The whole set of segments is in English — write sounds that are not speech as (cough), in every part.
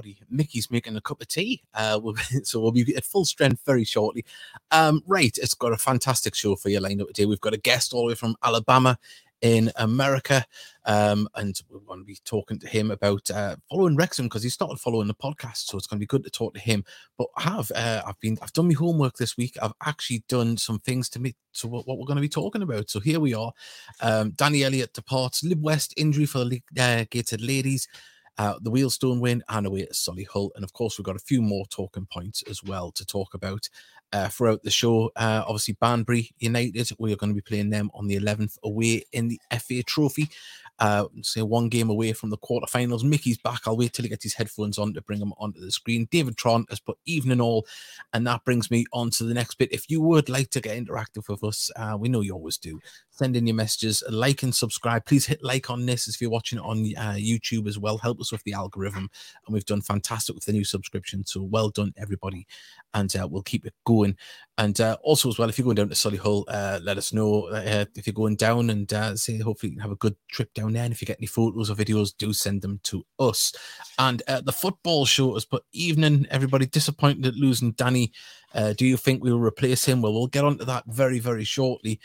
everybody. Mickey's making a cup of tea, uh, we'll, (laughs) so we'll be at full strength very shortly. Um, right, it's got a fantastic show for you lined up today. We've got a guest all the way from Alabama in America. Um, and we want to be talking to him about uh, following Wrexham because he started following the podcast. So it's going to be good to talk to him. But I have uh, I've been I've done my homework this week. I've actually done some things to meet to what, what we're going to be talking about. So here we are. Um, Danny Elliott departs. Lib West injury for the uh, Gateshead ladies. Uh, the Wealdstone win and away at Solihull. And of course, we've got a few more talking points as well to talk about uh, throughout the show. Uh, obviously, Banbury United, we are going to be playing them on the 11th away in the FA Trophy. Uh, say one game away from the quarterfinals. Mickey's back. I'll wait till he gets his headphones on to bring him onto the screen. David Tron has put evening all, and that brings me on to the next bit. If you would like to get interactive with us, uh, we know you always do. Send in your messages, like and subscribe. Please hit like on this if you're watching it on uh, YouTube as well. Help us with the algorithm, and we've done fantastic with the new subscription. So well done, everybody, and uh, we'll keep it going. And uh, also as well, if you're going down to Solihull, uh, let us know uh, if you're going down and uh, say hopefully you can have a good trip down there. And if you get any photos or videos, do send them to us. And the football show has put evening. Everybody disappointed at losing Danny. Do you think we will replace him? Well, we'll get on to that very very shortly.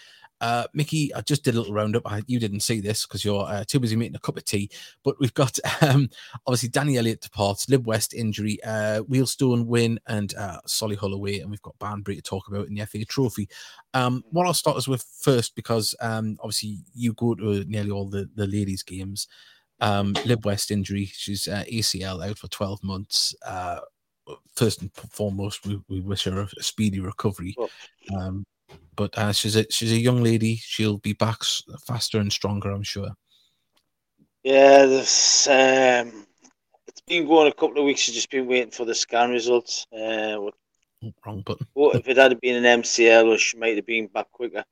Uh, Mickey, I just did a little roundup. I, you didn't see this because you're uh, too busy making a cup of tea. But we've got (laughs) um, obviously Danny Elliott departs, Liv West injury, uh, Wealdstone win, and uh, Solihull away. And we've got Banbury to talk about in the FA Trophy. Um, what I'll start us with first, because um, obviously you go to nearly all the, the ladies' games. Um, Liv West injury, she's uh, ACL out for 12 months. Uh, first and foremost, we, we wish her a speedy recovery. Um, but uh, she's a she's a young lady. She'll be back faster and stronger, I'm sure. Yeah, this um, it's been going a couple of weeks. She's just been waiting for the scan results. Uh, what, oh, Wrong button. what if it had been an MCL, she might have been back quicker.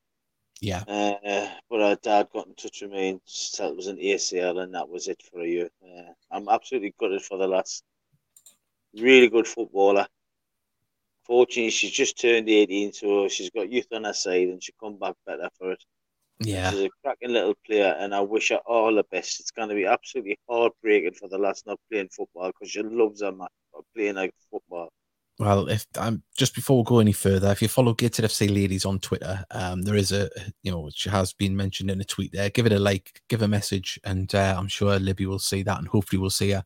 Yeah. Uh, but her dad got in touch with me and said it was an ACL, and that was it for a year. Uh, I'm absolutely gutted for the last Really good footballer fortunately, she's just turned 18, so she's got youth on her side and she'll come back better for it. Yeah. She's a cracking little player, and I wish her all the best. It's going to be absolutely heartbreaking for the last not playing football because she loves her man, playing like football. Well, if I'm um, just before we go any further, if you follow Gateshead FC Ladies on Twitter, um, there is a you know she has been mentioned in a tweet there. Give it a like, give a message, and uh, I'm sure Libby will see that, and hopefully we'll see her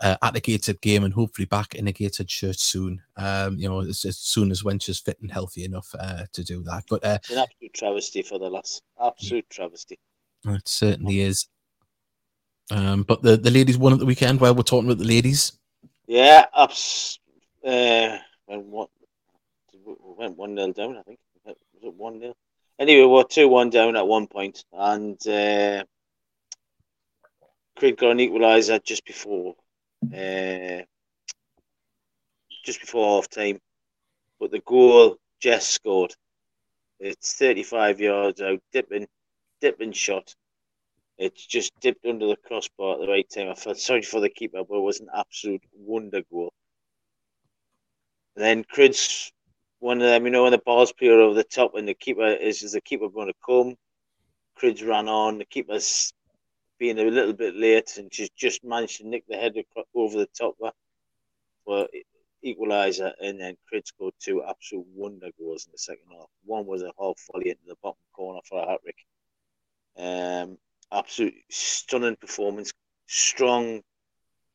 uh, at the Gateshead game and hopefully back in a Gateshead shirt soon. Um, you know, as, as, soon as when she's fit and healthy enough uh, to do that. But uh, it's an absolute travesty for the lass. Absolute travesty. It certainly is. Um, but the, the ladies won at the weekend. While we're talking about the ladies, yeah, ups. Uh, what went one nil down. I think was it one nil. Anyway, we're two one down at one point, and uh, Craig got an equaliser just before uh, just before half time. But the goal Jess scored. It's 35 yards out, dipping, dipping shot. It's just dipped under the crossbar at the right time. I felt sorry for the keeper, but it was an absolute wonder goal. And then Crids, one of them, you know, when the ball's clear over the top and the keeper is, is the keeper going to come? Crids ran on. The keeper's being a little bit late, and she's just managed to nick the head over the top for equaliser, and then Crid scored two absolute wonder goals in the second half. One was a half volley into the bottom corner for a hat trick. Um, absolute stunning performance, strong.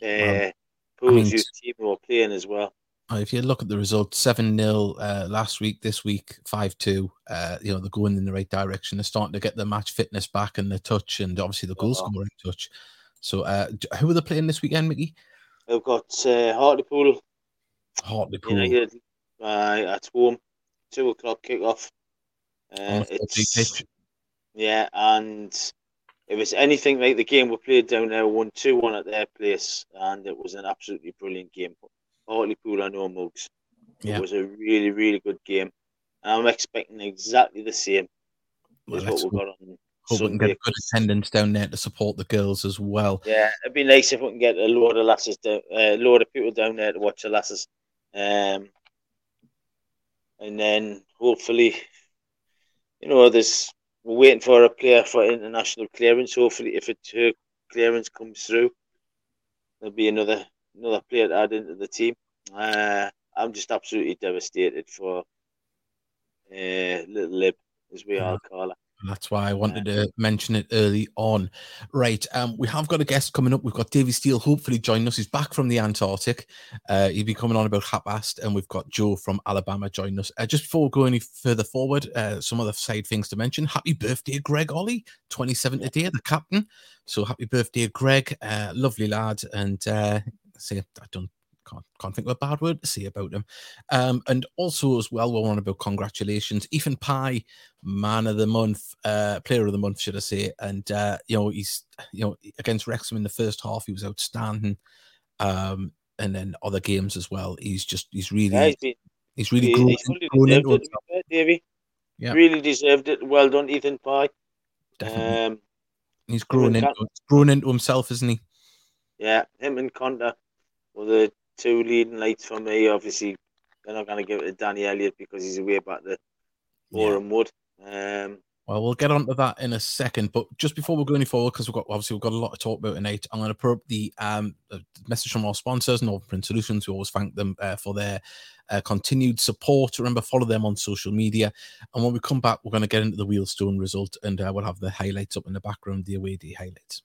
Uh, Pools I mean, team were playing as well. Uh, if you look at the result, 7 0 uh, last week, this week, 5 2, uh, you know, they're going in the right direction. They're starting to get the match fitness back and the touch and obviously the goal oh. scoring touch. So, uh, who are they playing this weekend, Mickey? They've got uh, Hartlepool. Hartlepool. United uh, at home, 2 o'clock kick off. Uh, it's, yeah, and it was anything like the game we played down there, 1 2 1 at their place, and it was an absolutely brilliant game. Hartlepool and no mugs. Yeah. It was a really, really good game. And I'm expecting exactly the same well, as what we got on. Hope Sunday. we can get a good attendance down there to support the girls as well. Yeah, it'd be nice if we can get a load of lasses, down, a uh, load of people down there to watch the lasses. Um, and then hopefully, you know, there's we're waiting for a player for international clearance. Hopefully, if a her clearance comes through, there'll be another another player to add into the team. Uh, I'm just absolutely devastated for uh, little Lib, as we all call her. That's why I wanted to mention it early on. Right. Um, we have got a guest coming up. We've got Davy Steele hopefully joining us. He's back from the Antarctic. Uh, he'll be coming on about Hapast, and we've got Joe from Alabama joining us. Uh, just before we go any further forward, uh, some other side things to mention. Happy birthday, Greg Olley, 27 today, the captain. So happy birthday, Greg. Uh, lovely lad. And uh, say I don't can't, can't think of a bad word to say about him. Um, and also as well, we want about congratulations, Ethan Pye, man of the month, uh, player of the month, should I say? And uh, you know, he's you know against Wrexham in the first half, he was outstanding. Um, and then other games as well. He's just he's really yeah, he's, been, he's, really he, grown, he's really grown into it, fair, Davey. Yeah. Really deserved it. Well done, Ethan Pye. Definitely. Um, he's grown into grown into himself, isn't he? Yeah, him and Konta were the two leading lights for me. Obviously, they're not going to give it to Danny Elliott because he's away back to Boreham yeah. Wood. Um, well, we'll get onto that in a second, but just before we go any forward, because we've got obviously we've got a lot to talk about tonight. I'm going to put up the um message from our sponsors, Northern Print Solutions. We always thank them uh, for their uh, continued support. Remember, follow them on social media. And when we come back, we're going to get into the Wealdstone result, and uh, we'll have the highlights up in the background, the away day highlights.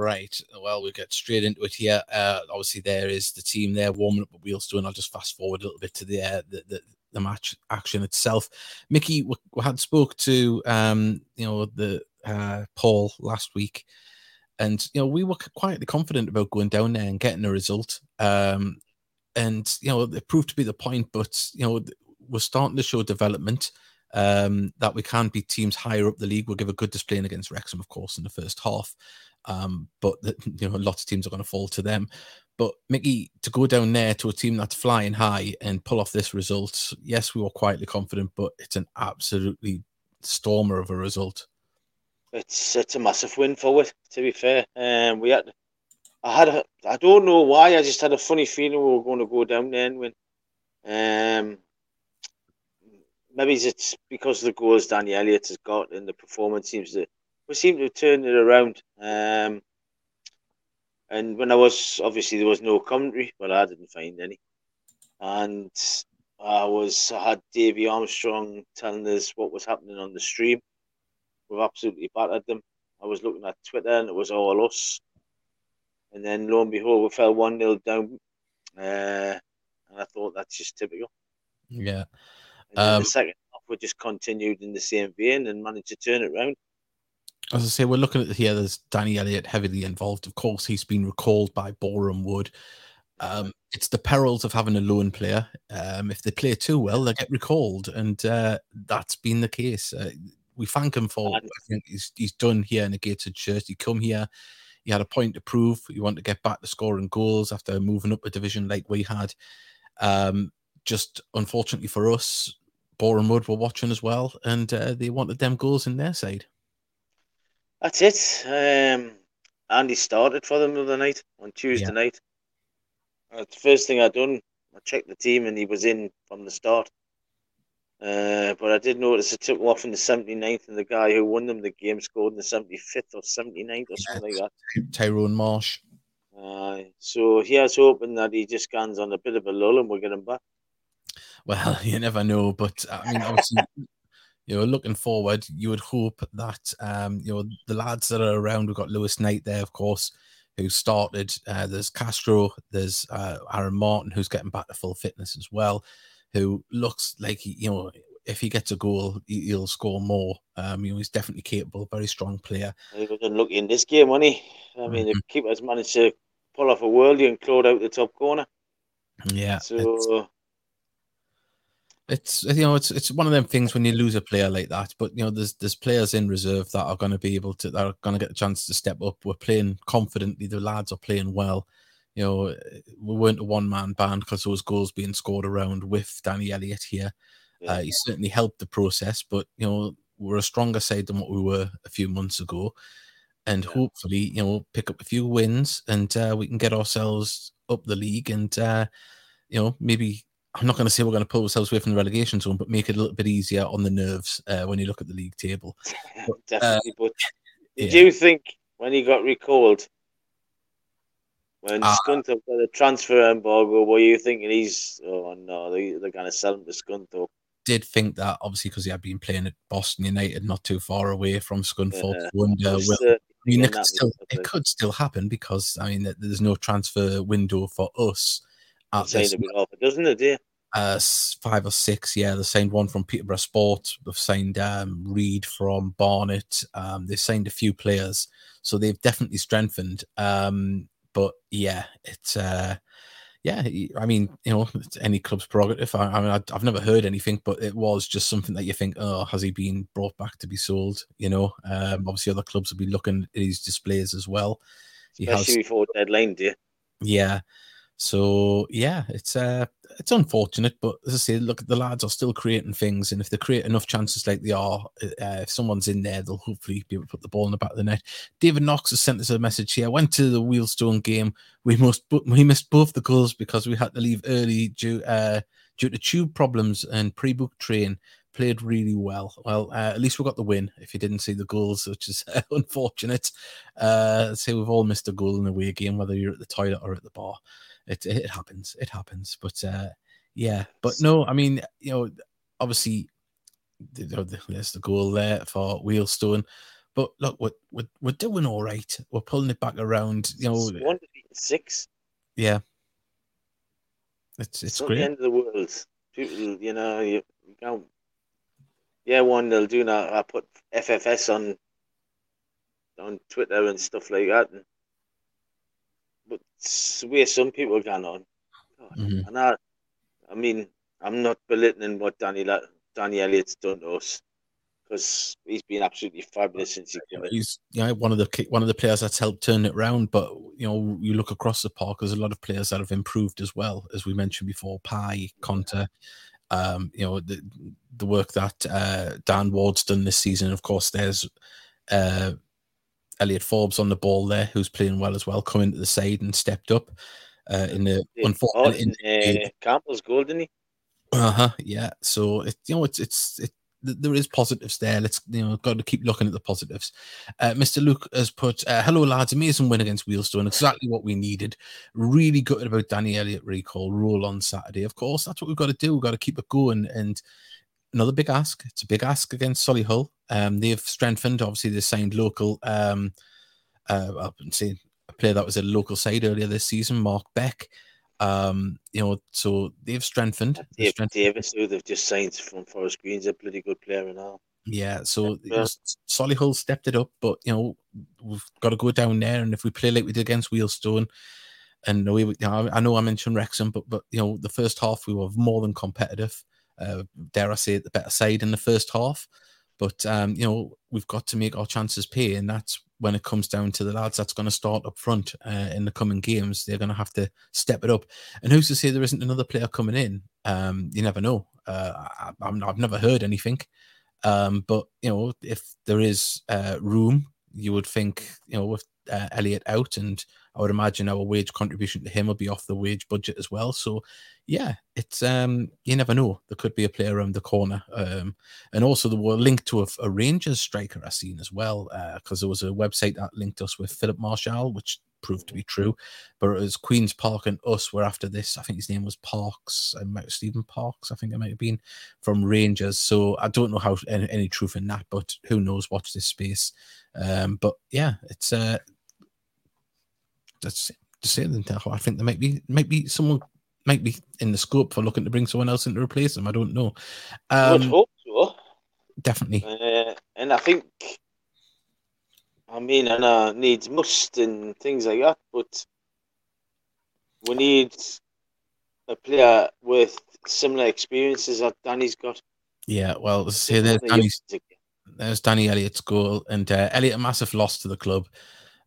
Right. Well, we get straight into it here. Uh, obviously, there is the team there warming up at Wealdstone. I'll just fast forward a little bit to the uh, the, the, the match action itself. Mickey, we had spoke to um, you know the uh, Paul last week, and you know we were quietly confident about going down there and getting a result. Um, and you know it proved to be the point, but you know we're starting to show development um, that we can beat teams higher up the league. We'll give a good display against Wrexham, of course, in the first half. Um, but the, (laughs) you know, lots of teams are going to fall to them. But Mickey, to go down there to a team that's flying high and pull off this result, yes, we were quietly confident, but it's an absolutely stormer of a result. It's it's a massive win for us. To be fair, um, we had, I had, a, I don't know why, I just had a funny feeling we were going to go down there and win. Um, maybe it's because of the goals Danny Elliott has got and the performance seems to we seem to have turned it around. Um, and when I was obviously there was no commentary, well I didn't find any, and I was I had Davy Armstrong telling us what was happening on the stream. We've absolutely battered them. I was looking at Twitter and it was all us. And then lo and behold, we fell one 0 down, uh, and I thought that's just typical. Yeah. Um, the second half, we just continued in the same vein and managed to turn it around. As I say, we're looking at here. There's Danny Elliott heavily involved. Of course, he's been recalled by Boreham Wood. Um, it's the perils of having a loan player. Um, if they play too well, they get recalled, and uh, that's been the case. Uh, we thank him for I think he's he's done here in a Gateshead shirt. He come here, he had a point to prove. He wanted to get back to scoring goals after moving up a division like we had. Um, just unfortunately for us, Wood were watching as well, and uh, they wanted them goals in their side. That's it. Um, Andy started for them the other night on Tuesday yeah. night. Uh, the first thing I done, I checked the team and he was in from the start. Uh, but I did notice it took off in the 79th, and the guy who won them the game scored in the 75th or 79th or something like that. Tyrone Marsh. Uh, so here's hoping that he just stands on a bit of a lull and we'll get him back. Well, (laughs) you never know, but I mean, obviously, (laughs) you know, looking forward, you would hope that um, you know the lads that are around. We've got Lewis Knight there, of course, who started. Uh, there's Castro. There's uh, Aaron Martin, who's getting back to full fitness as well. Who looks like he, you know, if he gets a goal, he'll score more. Um, you know, he's definitely capable, very strong player. He was unlucky in this game, wasn't he? I mean, mm-hmm. the keeper's managed to pull off a worldie and clawed out the top corner. Yeah. So it's you know it's it's one of them things when you lose a player like that. But you know there's there's players in reserve that are going to be able to that are going to get the chance to step up. We're playing confidently. The lads are playing well. You know we weren't a one man band because those goals being scored around with Danny Elliott here. Yeah. Uh, he certainly helped the process, but you know we're a stronger side than what we were a few months ago. and Yeah. hopefully, you know, pick up a few wins and uh, we can get ourselves up the league and, uh, you know, maybe. I'm not going to say we're going to pull ourselves away from the relegation zone, but make it a little bit easier on the nerves uh, when you look at the league table. (laughs) Definitely. but did (laughs) yeah. you think when he got recalled, when Ah. Scunthorpe got a transfer embargo, were you thinking he's, oh no, they, they're going to sell him to Scunthorpe? did think that obviously because he had been playing at Boston United, not too far away from Scunthorpe. Yeah. Wonder, will, certainly I mean, it could still it could still happen because I mean, there's no transfer window for us at this be half a dozen uh, five or six. Yeah, they signed one from Peterborough Sport. They've signed um, Reed from Barnet. Um, they've signed a few players, so they've definitely strengthened. Um, but yeah, it's uh, yeah. I mean, you know, it's any club's prerogative. I, I mean, I've never heard anything, but it was just something that you think, oh, has he been brought back to be sold? You know, um, obviously other clubs will be looking at his displays as well. He has Especially before deadline day. yeah. So yeah, it's uh it's unfortunate, but as I say, look, at the lads are still creating things, and if they create enough chances like they are, uh, if someone's in there, they'll hopefully be able to put the ball in the back of the net. David Knox has sent us a message here. Went to the Wealdstone game. We must we missed both the goals because we had to leave early due uh due to tube problems and pre-booked train. Played really well. Well, uh, at least we got the win. If you didn't see the goals, which is uh, (laughs) unfortunate. Uh, say we've all missed a goal in a away game, whether you're at the toilet or at the bar it it happens it happens but uh yeah but no i mean you know obviously th- th- there's the goal there for wealdstone but look we're, we're, we're doing all right we're pulling it back around you know One six. yeah it's it's It's not the great end of the world. People, you know, you, you can't. Yeah, one they'll do now. I put FFS on on Twitter and stuff like that, and, but it's the way some people are going on. Mhm. And I, I mean, I'm not belittling what Danny La- Danny Elliott's done to us because he's been absolutely fabulous since he came he's you know, one of the one of the players that's helped turn it around. But you know, you look across the park, there's a lot of players that have improved as well, as we mentioned before. Pye, Conter, um, you know, the the work that uh, Dan Ward's done this season. Of course, there's uh, Elliot Forbes on the ball there, who's playing well as well, coming to the side and stepped up. Uh, in the Martin, uh, Campbell's goal, didn't he? uh huh. Yeah. So it, you know, it's it's it, there is positives there. Let's you know, got to keep looking at the positives. Uh, Mr. Luke has put, uh, "Hello lads, amazing win against Wealdstone. Exactly what we needed. Really gutted about Danny Elliott recall rule on Saturday. Of course, that's what we've got to do. We've got to keep it going. And another big ask. It's a big ask against Solihull. Um, they've strengthened. Obviously, they signed local. Um, uh, I wouldn't say a player that was a local side earlier this season, Mark Beck. Um, you know, so they've strengthened. They've strengthened Davis, who they've just signed from Forest Green's a bloody good player all. Yeah, so Yeah. you know, Solihull stepped it up, but you know we've got to go down there, and if we play like we did against Wealdstone, and we, you know, I know I mentioned Wrexham, but but you know the first half we were more than competitive. Uh, dare I say it, the better side in the first half, but um, you know we've got to make our chances pay, and that's when it comes down to the lads that's going to start up front uh, in the coming games. They're going to have to step it up, and who's to say there isn't another player coming in? Um, you never know. Uh, I, I've never heard anything. Um, but you know, if there is uh, room, you would think, you know, with uh, Elliot out, and I would imagine our wage contribution to him will be off the wage budget as well. So, yeah, it's um, you never know. There could be a player around the corner, um, and also there were linked to a, a Rangers striker I've seen as well, because there was a website that linked us with Philip Marshall, which proved to be true. But it was Queens Park and us were after this. I think his name was Parks, might Stephen Parks. I think it might have been from Rangers. So I don't know how any, any truth in that, but who knows? Watch this space. Um, but yeah, it's uh, that's to say that I think there might be might be someone might be in the scope for looking to bring someone else in to replace him. I don't know. I would Um, hope so. definitely. Uh, and I think, I mean, I know needs must and things like that, but we need a player with similar experiences that Danny's got. Yeah. Well, say there's Danny's there's Danny Elliott's goal, and uh, Elliott a massive loss to the club.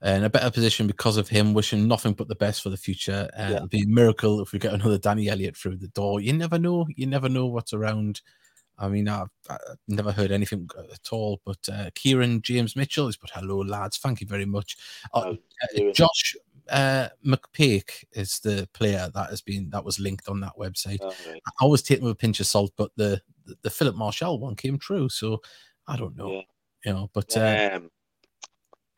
Uh, in a better position because of him, wishing nothing but the best for the future. Uh, Yeah. It'll be a miracle if we get another Danny Elliott through the door. You never know. You never know what's around. I mean, I've, I've, never heard anything at all. But uh, Kieran James Mitchell has put hello, lads. Thank you very much. Uh, uh, Josh uh, McPake is the player that has been that was linked on that website. Oh, right. I always take them with a pinch of salt, but the, the, the Philip Marshall one came true, so I don't know. Yeah. You know, but uh, um,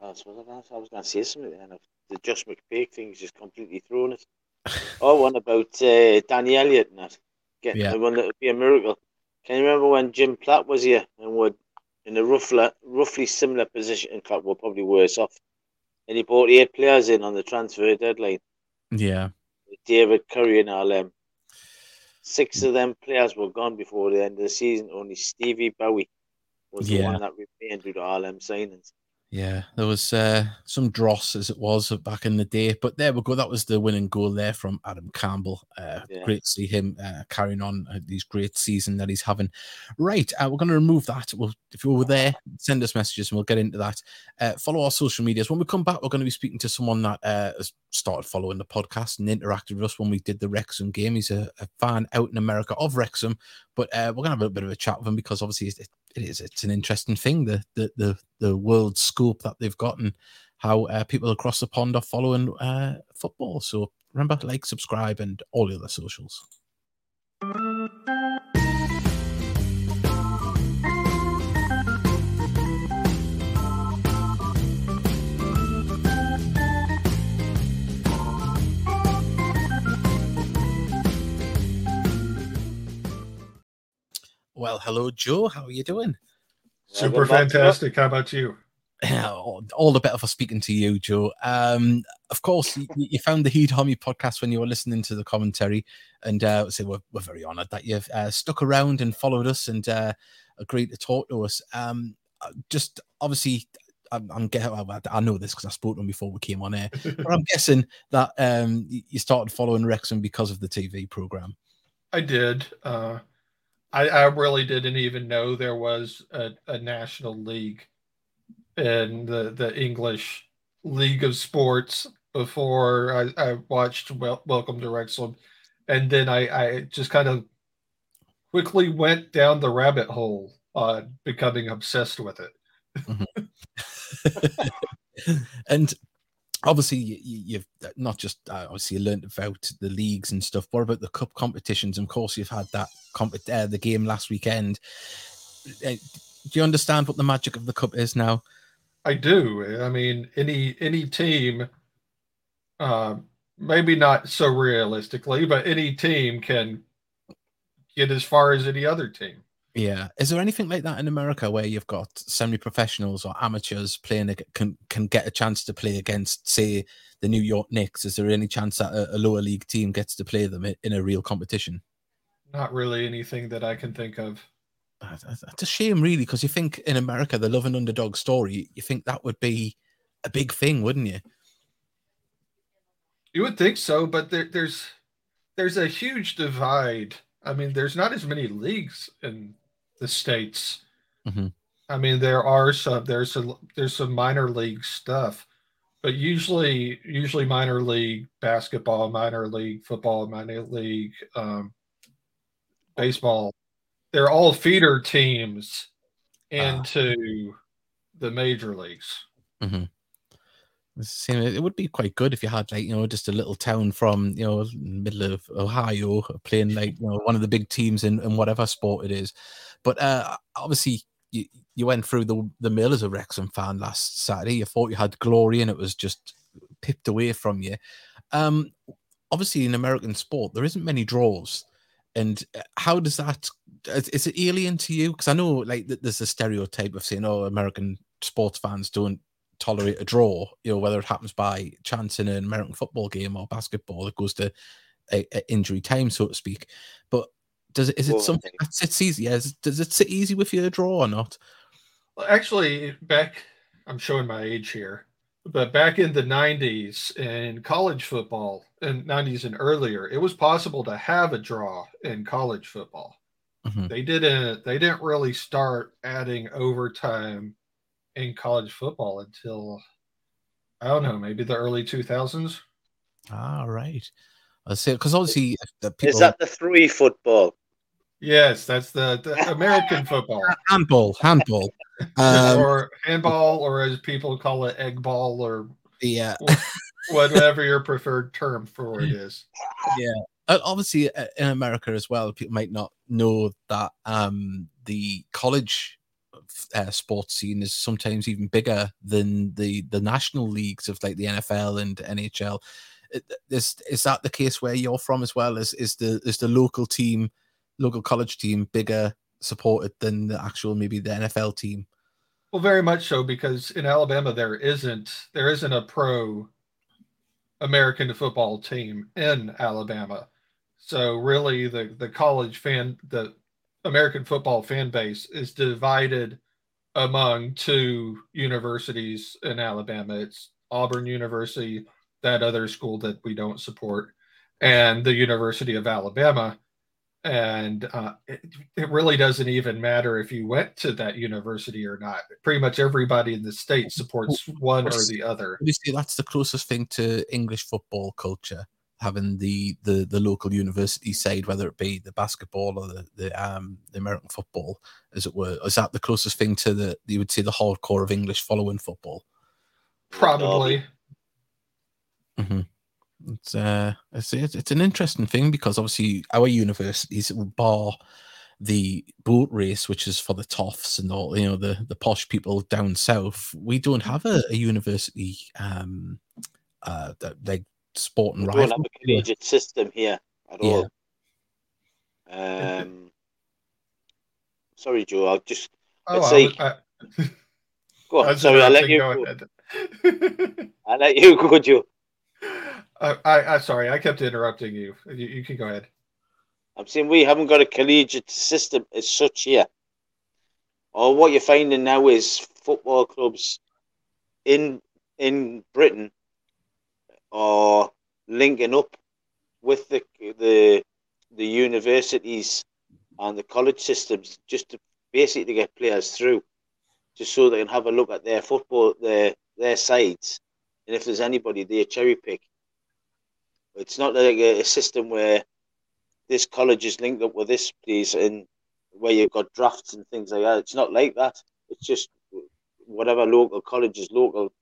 I was, I was going to say something then. The Josh McPake thing's just completely thrown it. (laughs) oh, one about uh, Danny Elliott and that. Getting yeah. the one that would be a miracle. Can you remember when Jim Platt was here and would in a roughly roughly similar position? In fact, we're probably worse off. And he brought eight players in on the transfer deadline. Yeah. David Curry and them. Six of them players were gone before the end of the season. Only Stevie Bowie was yeah. the one that remained with all them signings. Yeah, there was uh, some dross as it was back in the day, but there we go. That was the winning goal there from Adam Campbell. Uh, yeah. Great to see him uh, carrying on this great season that he's having. Right, uh, we're going to remove that. We'll, if you're were there, send us messages and we'll get into that. Uh, follow our social medias. When we come back, we're going to be speaking to someone that has started following the podcast and interacted with us when we did the Wrexham game. He's a, a fan out in America of Wrexham, but we're going to have a bit of a chat with him because obviously it, it is it's an interesting thing the the the, the world scope that they've gotten how uh, people across the pond are following uh, football. So remember like subscribe and all the other socials Well, hello, Joe. How are you doing? Super fantastic. How about you? (laughs) all the better for speaking to you, Joe. Um, of course, you, you, found the Heed Army podcast when you were listening to the commentary, and uh, so we're, we're very honoured that you've uh, stuck around and followed us and uh, agreed to talk to us. Um, uh, just obviously, I'm, I'm getting. I know this because I spoke to him before we came on air, (laughs) but I'm guessing that um, you started following Wrexham because of the TV program. I did. Uh, I, I really didn't even know there was a, a national league in the, the English League of Sports before I, I watched Wel- Welcome to Wrexham. And then I, I just kind of quickly went down the rabbit hole on becoming obsessed with it. Mm-hmm. (laughs) and obviously you, have uh, not just uh, obviously learned about the leagues and stuff what about the cup competitions? And of course you've had that comp- uh, the game last weekend. Uh, do you understand what the magic of the cup is now? I do. I mean any any team uh, maybe not so realistically but any team can get as far as any other team yeah. Is there anything like that in America where you've got semi-professionals or amateurs playing can can get a chance to play against, say, the New York Knicks? Is there any chance that a, a lower league team gets to play them in a real competition? Not really anything that I can think of. That's a shame, really, because you think in America the love and underdog story, you think that would be a big thing, wouldn't you? You would think so, but there, there's there's a huge divide. I mean, there's not as many leagues in the states. Mm-hmm. I mean, there are some there's some there's some minor league stuff, but usually usually minor league basketball, minor league football, minor league um, baseball, they're all feeder teams ah. into uh, the major leagues. Mm-hmm. It would be quite good if you had like you know just a little town from you know middle of Ohio playing like you know one of the big teams in, in whatever sport it is. But uh, obviously, you, you went through the the mill as a Wrexham fan last Saturday. You thought you had glory, and it was just pipped away from you. Um, obviously, in American sport, there isn't many draws. And uh, how does that? Is it alien to you? Because I know, like, there's a stereotype of saying, "Oh, American sports fans don't tolerate a draw." You know, whether it happens by chance in an American football game or basketball, it goes to a, a injury time, so to speak. But does it is it something that sits easy? Yeah, does it sit easy with you a draw or not? Well, actually, back I'm showing my age here, but back in the '90s in college football, in '90s and earlier, it was possible to have a draw in college football. Mm-hmm. They didn't. They didn't really start adding overtime in college football until I don't know, maybe the early 2000s. Ah, right. I say because obviously the people is that the three football. Yes, that's the, the (laughs) American football. Handball, handball. (laughs) Um, or handball, or as people call it, egg ball, or yeah, whatever your preferred term for it (laughs) is. Yeah. Uh, obviously, uh, in America as well, people might not know that um, the college uh, sports scene is sometimes even bigger than the the national leagues of like the NFL and NHL. Is is that the case where you're from as well? Is is the is the local team, local college team, bigger supported than the actual maybe the NFL team? Well, very much so because in Alabama there isn't there isn't a pro American football team in Alabama. So really the the college fan the American football fan base is divided among two universities in Alabama. It's Auburn University, that other school that we don't support, and the University of Alabama. And uh, it, it, really doesn't even matter if you went to that university or not. Pretty much everybody in the state supports one or the other. You see, that's the closest thing to English football culture having the the the local university side, whether it be the basketball or the the um the American football, as it were. Is that the closest thing to the you would say the hardcore of English following football? Probably. Mm-hmm. It's uh, it's it's an interesting thing because obviously our universities bar the boat race, which is for the toffs and all you know the the posh people down south. We don't have a, a university um uh that like sport and we don't have a collegiate system here at yeah. all. Um, sorry, Joe. I'll just oh, let's see. I, I, go on. (laughs) Sorry, I'll let you go. go. (laughs) I'll let you go, Joe. Uh, I, I sorry, I kept interrupting you. you. You can go ahead. I'm saying we haven't got a collegiate system as such here. Or what you're finding now is football clubs in in Britain or linking up with the the the universities and the college systems just to basically get players through, just so they can have a look at their football, their their sides, and if there's anybody they cherry pick. It's not like a, a system where this college is linked up with this place and where you've got drafts and things like that. It's not like that. It's just whatever local colleges, local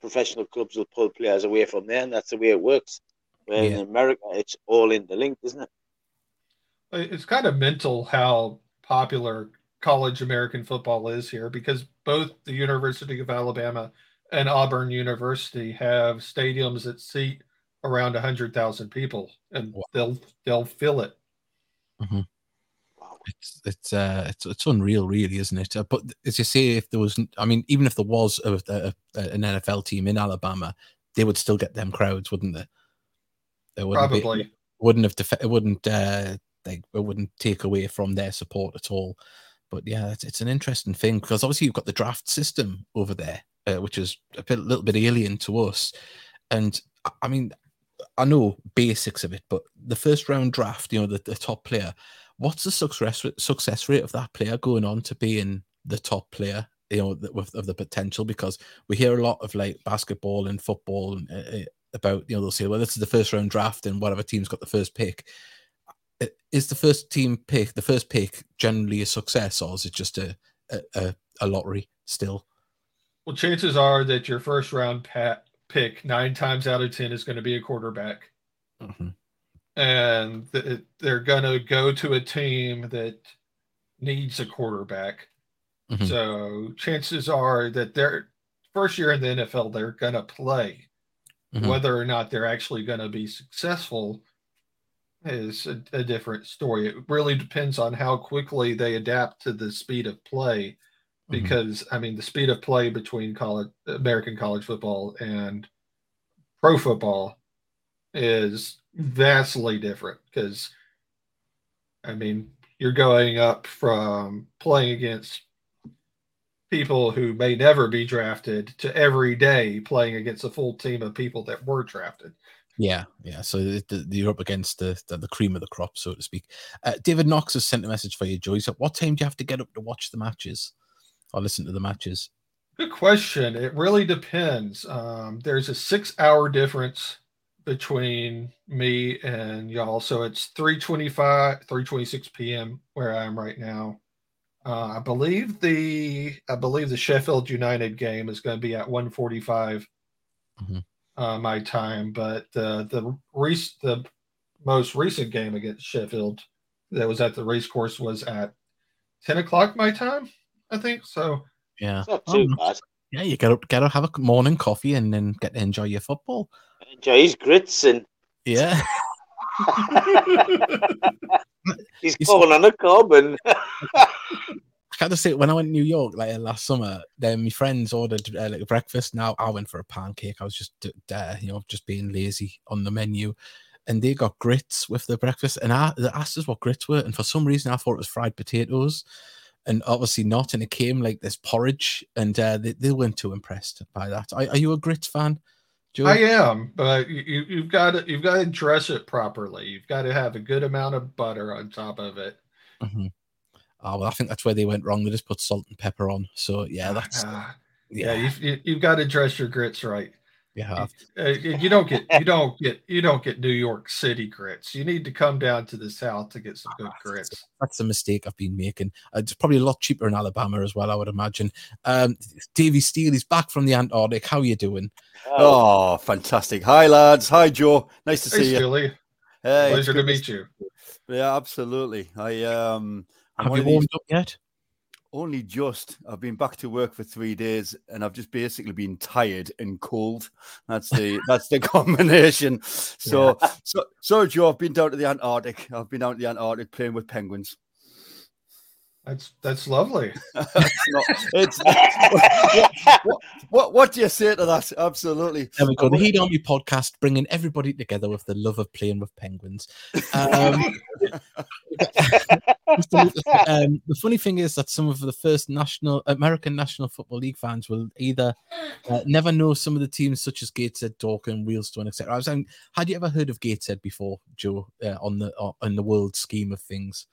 professional clubs will pull players away from there, and that's the way it works. Where yeah. in America, it's all interlinked, isn't it? It's kind of mental how popular college American football is here because both the University of Alabama and Auburn University have stadiums that seat around 100,000 people and wow. they'll they'll fill it. Mm-hmm it's it's uh it's it's unreal, really, isn't it? Uh, but as you say, if there was, I mean, even if there was a, a, an NFL team in Alabama, they would still get them crowds, wouldn't they? It wouldn't Probably be, wouldn't have def- it wouldn't uh they it wouldn't take away from their support at all. But yeah, it's, it's an interesting thing because obviously you've got the draft system over there, uh, which is a bit, little bit alien to us. And I mean, I know basics of it, but the first round draft, you know, the, the top player, what's the success success rate of that player going on to being the top player? You know, with of the potential because we hear a lot of like basketball and football and, uh, about you know they'll say well this is the first round draft and whatever team's got the first pick. Is the first team pick the first pick generally a success or is it just a a, a lottery still? Well, chances are that your first round pat pick nine times out of ten is going to be a quarterback. Mm-hmm and they're going to go to a team that needs a quarterback. Mm-hmm. So chances are that their first year in the NFL, they're going to play. Mm-hmm. Whether or not they're actually going to be successful is a, a, different story. It really depends on how quickly they adapt to the speed of play. Mm-hmm. Because mm-hmm. I mean, the speed of play between college, American college football and pro football is vastly different because I mean you're going up from playing against people who may never be drafted to every day playing against a full team of people that were drafted. Yeah, yeah. So the, the, you're up against the, the, the cream of the crop, so to speak. Uh, David Knox has sent a message for you. He said, "What time do you have to get up to watch the matches or listen to the matches?" Good question. It really depends. Um, there's a six-hour difference between me and y'all. So it's 325, 326 p.m. where I am right now. Uh, I believe the I believe the Sheffield United game is going to be at 145 mm-hmm. uh, my time, but uh, the rec- the most recent game against Sheffield that was at the race course was at 10 o'clock my time, I think. So yeah, not too bad. Yeah, you get up, get up, have a morning coffee, and then get to enjoy your football. Enjoy his grits and yeah. (laughs) He's calling on a cob and. (laughs) I gotta say, when I went to New York like last summer, then my friends ordered uh, like breakfast. Now I went for a pancake. I was just there, you know, just being lazy on the menu, and they got grits with the breakfast. And I asked us what grits were, and for some reason I thought it was fried potatoes and obviously not. And it came like this porridge, and uh, they, they weren't too impressed by that. Are, are you a grits fan? Joe? I am, but you, you've got to you've got to dress it properly. You've got to have a good amount of butter on top of it. Mm-hmm. Oh well, I think that's where they went wrong. They just put salt and pepper on. So yeah, that's uh, yeah. yeah. You've, you've got to dress your grits right. Yeah, uh, you don't get you don't get you don't get New York City grits. You need to come down to the south to get some good grits. That's a mistake I've been making. Uh, it's probably a lot cheaper in Alabama as well, I would imagine. Um, Davy Steele is back from the Antarctic. How are you doing? Oh, fantastic! Hi lads. Hi Joe. Nice to hey, see Steely. you. Hey, pleasure to meet you. Yeah, absolutely. I um. Have you warmed up yet? Only just. I've been back to work for three days, and I've just basically been tired and cold. That's the (laughs) that's the combination. So, yeah. so, so Joe, I've been down to the Antarctic. I've been down to the Antarctic playing with penguins. That's that's lovely. (laughs) it's, what, what, what, what, do you say to that? Absolutely. There we go. The Heed Army podcast, bringing everybody together with the love of playing with penguins. Um, (laughs) um, the funny thing is that some of the first national American National Football League fans will either uh, never know some of the teams such as Gateshead, Dorking, Wealdstone, etc. I was saying, had you ever heard of Gateshead before, Joe? Uh, on the uh, in the world scheme of things.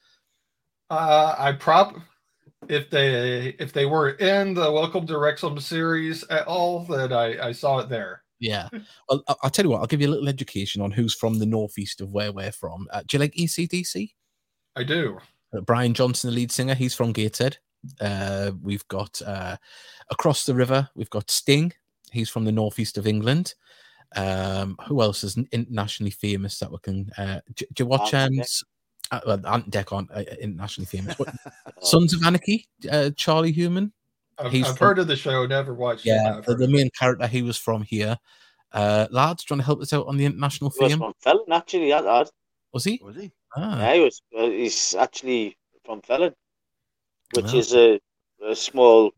Uh, I prop if they if they were in the Welcome to Wrexham series at all, that I I saw it there. Yeah, (laughs) well, I'll tell you what. I'll give you a little education on who's from the northeast of where we're from. Uh, do you like AC/DC? I do. Uh, Brian Johnson, the lead singer, he's from Gateshead. Uh, we've got uh, across the river. We've got Sting. He's from the northeast of England. Um, who else is internationally famous that we can? Uh, do, do you watch um, uh, well, Ant Dec aren't uh, internationally famous. (laughs) Sons of Anarchy, uh, Charlie Hunnam. I've, I've from, heard of the show, never watched. Yeah, the, the main character, he was from here. Uh, lads, trying to help us out on the international he fame? Was from Felling, actually, that lad. Was he? Was he? Ah. Yeah, he was. Uh, he's actually from Felling, which oh. is a, a small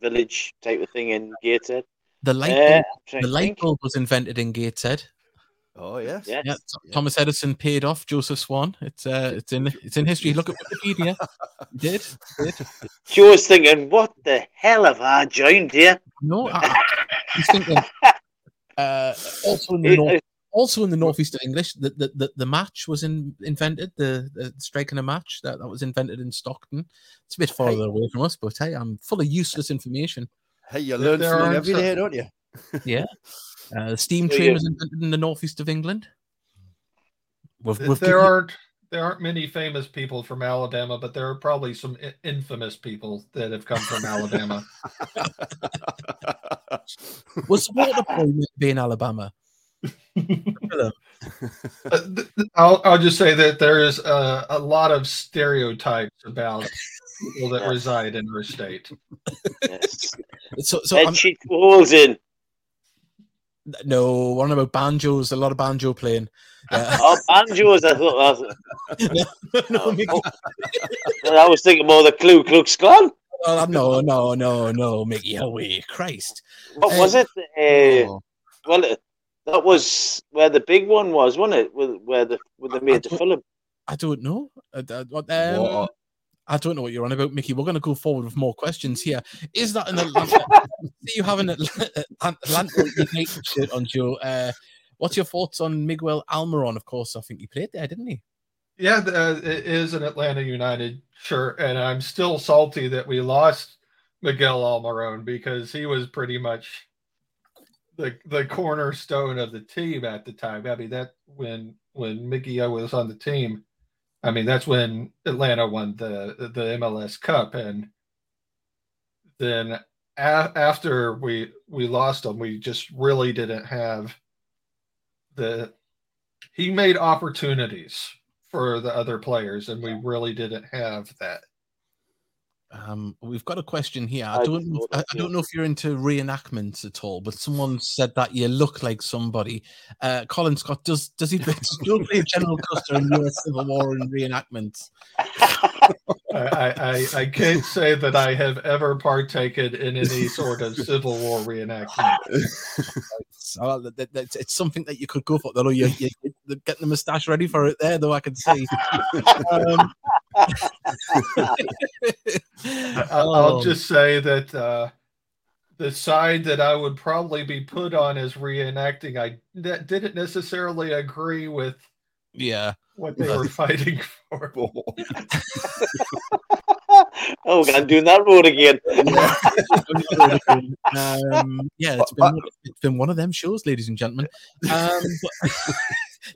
village type of thing in Gateshead. The light bulb, uh, the light bulb was invented in Gateshead. Oh yes. yes. Yeah, Thomas Edison paid off Joseph Swan. It's uh, it's in it's in history. Look at Wikipedia. (laughs) he did. He did. She was thinking, "What the hell have I joined here?" No, I, he's thinking. (laughs) Uh, also in the north, also in the northeast of English, the, the, the, the match was in, invented. The, the striking a match that, that was invented in Stockton. It's a bit farther hey. away from us, but hey, I'm full of useless information. Hey, you learn something every day, don't you? Yeah. (laughs) Uh, steam train yeah. was invented in the northeast of England. With, with there aren't there aren't many famous people from Alabama, but there are probably some I- infamous people that have come from Alabama. was Waterboy be in Alabama? uh, I'll, I'll just say that there is a, a lot of stereotypes about people that reside in our state. Yes. So, so Head sheet holes in. No, one about banjos. A lot of banjo playing. (laughs) Yeah. oh, banjos! I thought that was. no, no, oh. I was thinking more the Ku Klux Klan. Oh, no, no, no, no, Mickey, away, Christ! What uh, was it? Uh, oh. Well, that was where the big one was, wasn't it? With where the where they made the film. I don't know. Uh, um, I don't know what you're on about, Mickey. We're going to go forward with more questions here. Is that an (laughs) Atlanta? see you have an Atlanta United shirt on, Joe. Uh, what's your thoughts on Miguel Almiron? Of course, I think he played there, didn't he? Yeah, uh, it is an Atlanta United shirt, and I'm still salty that we lost Miguel Almiron because he was pretty much the the cornerstone of the team at the time. I mean that when when Mickey was on the team, I mean that's when Atlanta won the the MLS Cup, and then a- after we we lost him, we just really didn't have the. He made opportunities for the other players, and we really didn't have that. Um, we've got a question here. I don't, know if, I, I don't know if you're into reenactments at all, but someone said that you look like somebody. Uh, Colin Scott, does does he still play General Custer in U.S. Civil War and reenactments? (laughs) I, I, I can't say that I have ever partaken in any sort of Civil War reenactment. (laughs) so that, that, it's something that you could go for. Though you, you, you're getting the moustache ready for it there, though I can see. (laughs) um, (laughs) I'll oh. just say that uh, the side that I would probably be put on is reenacting, I didn't necessarily agree with. Yeah, what they were (laughs) fighting for. (laughs) oh, I'm doing that road again. um, yeah, it's been, it's been one of them shows, ladies and gentlemen. Um, but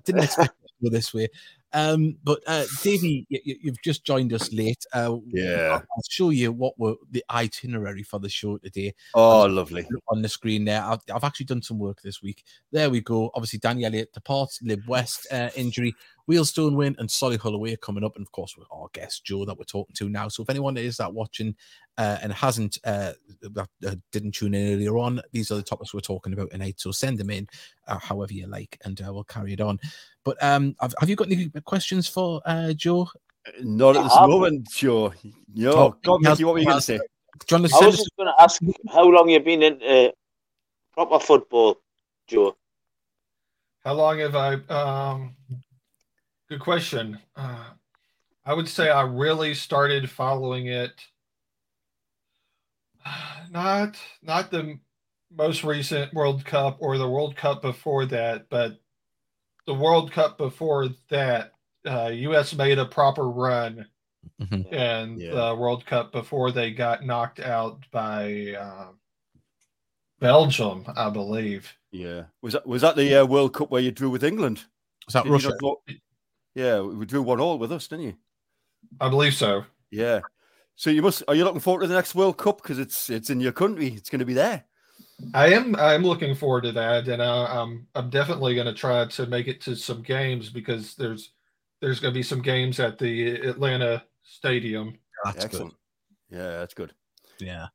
didn't expect it to go this way. Um, but uh, Davey, you, have just joined us late. Uh, yeah, I'll show you what were the itinerary for the show today. Oh, lovely on the screen there. I've, I've, actually done some work this week. There we go. Obviously, Danny Elliott departs, Lib West uh, injury, Wealdstone win, and Solihull away are coming up, and of course, our guest Joe that we're talking to now. So if anyone is that watching uh, and hasn't uh, that uh, didn't tune in earlier on, these are the topics we're talking about tonight. So send them in, uh, however you like, and uh, we'll carry it on. But um, have, have you got any questions for uh, Joe? Not at this moment, Joe. Yo, oh, God, Mickey, what were you going to say? I was just going to ask how long you've been in uh, proper football, Joe. How long have I? Um, good question. Uh, I would say I really started following it. Not not the most recent World Cup or the World Cup before that, but the World Cup before that, uh, U.S. made a proper run, mm-hmm. and yeah. the World Cup before they got knocked out by uh, Belgium, I believe. Yeah, was that was that the uh, World Cup where you drew with England? Was that Did Russia? Yeah, we drew one all with us, didn't you? I believe so. Yeah. So you must. Are you looking forward to the next World Cup because it's it's in your country? It's going to be there. I am. I'm looking forward to that, and uh, I'm I'm definitely going to try to make it to some games because there's there's going to be some games at the Atlanta Stadium. That's Excellent. Good. Yeah, that's good. Yeah.